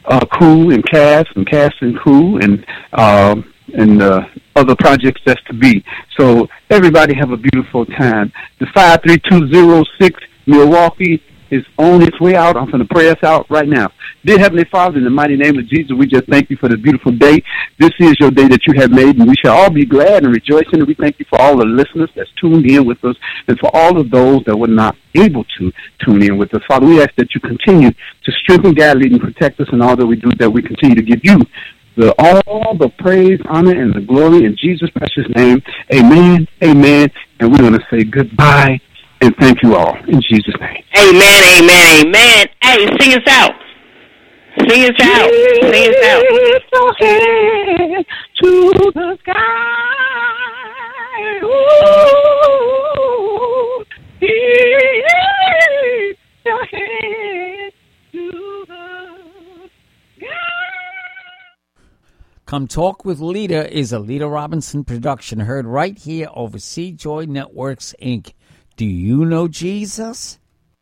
uh, crew and cast and cast and crew and um, and uh, other projects that's to be. So everybody have a beautiful time. The 53206 Milwaukee is on its way out. I'm going to pray us out right now. Dear Heavenly Father, in the mighty name of Jesus, we just thank you for this beautiful day. This is your day that you have made, and we shall all be glad and rejoicing. And we thank you for all the listeners that's tuned in with us, and for all of those that were not able to tune in with us. Father, we ask that you continue to strengthen, guide, lead, and protect us in all that we do, that we continue to give you the all the praise, honor, and the glory in Jesus' precious name. Amen, amen. And we're going to say goodbye and thank you all in Jesus' name. Amen, amen, amen. Hey, sing us out. Sing us out. Sing us out. Lift your head to the sky. Ooh, lift your head to the sky. Come Talk with Lita is a Lita Robinson production heard right here over C Joy Networks, Inc. Do you know Jesus?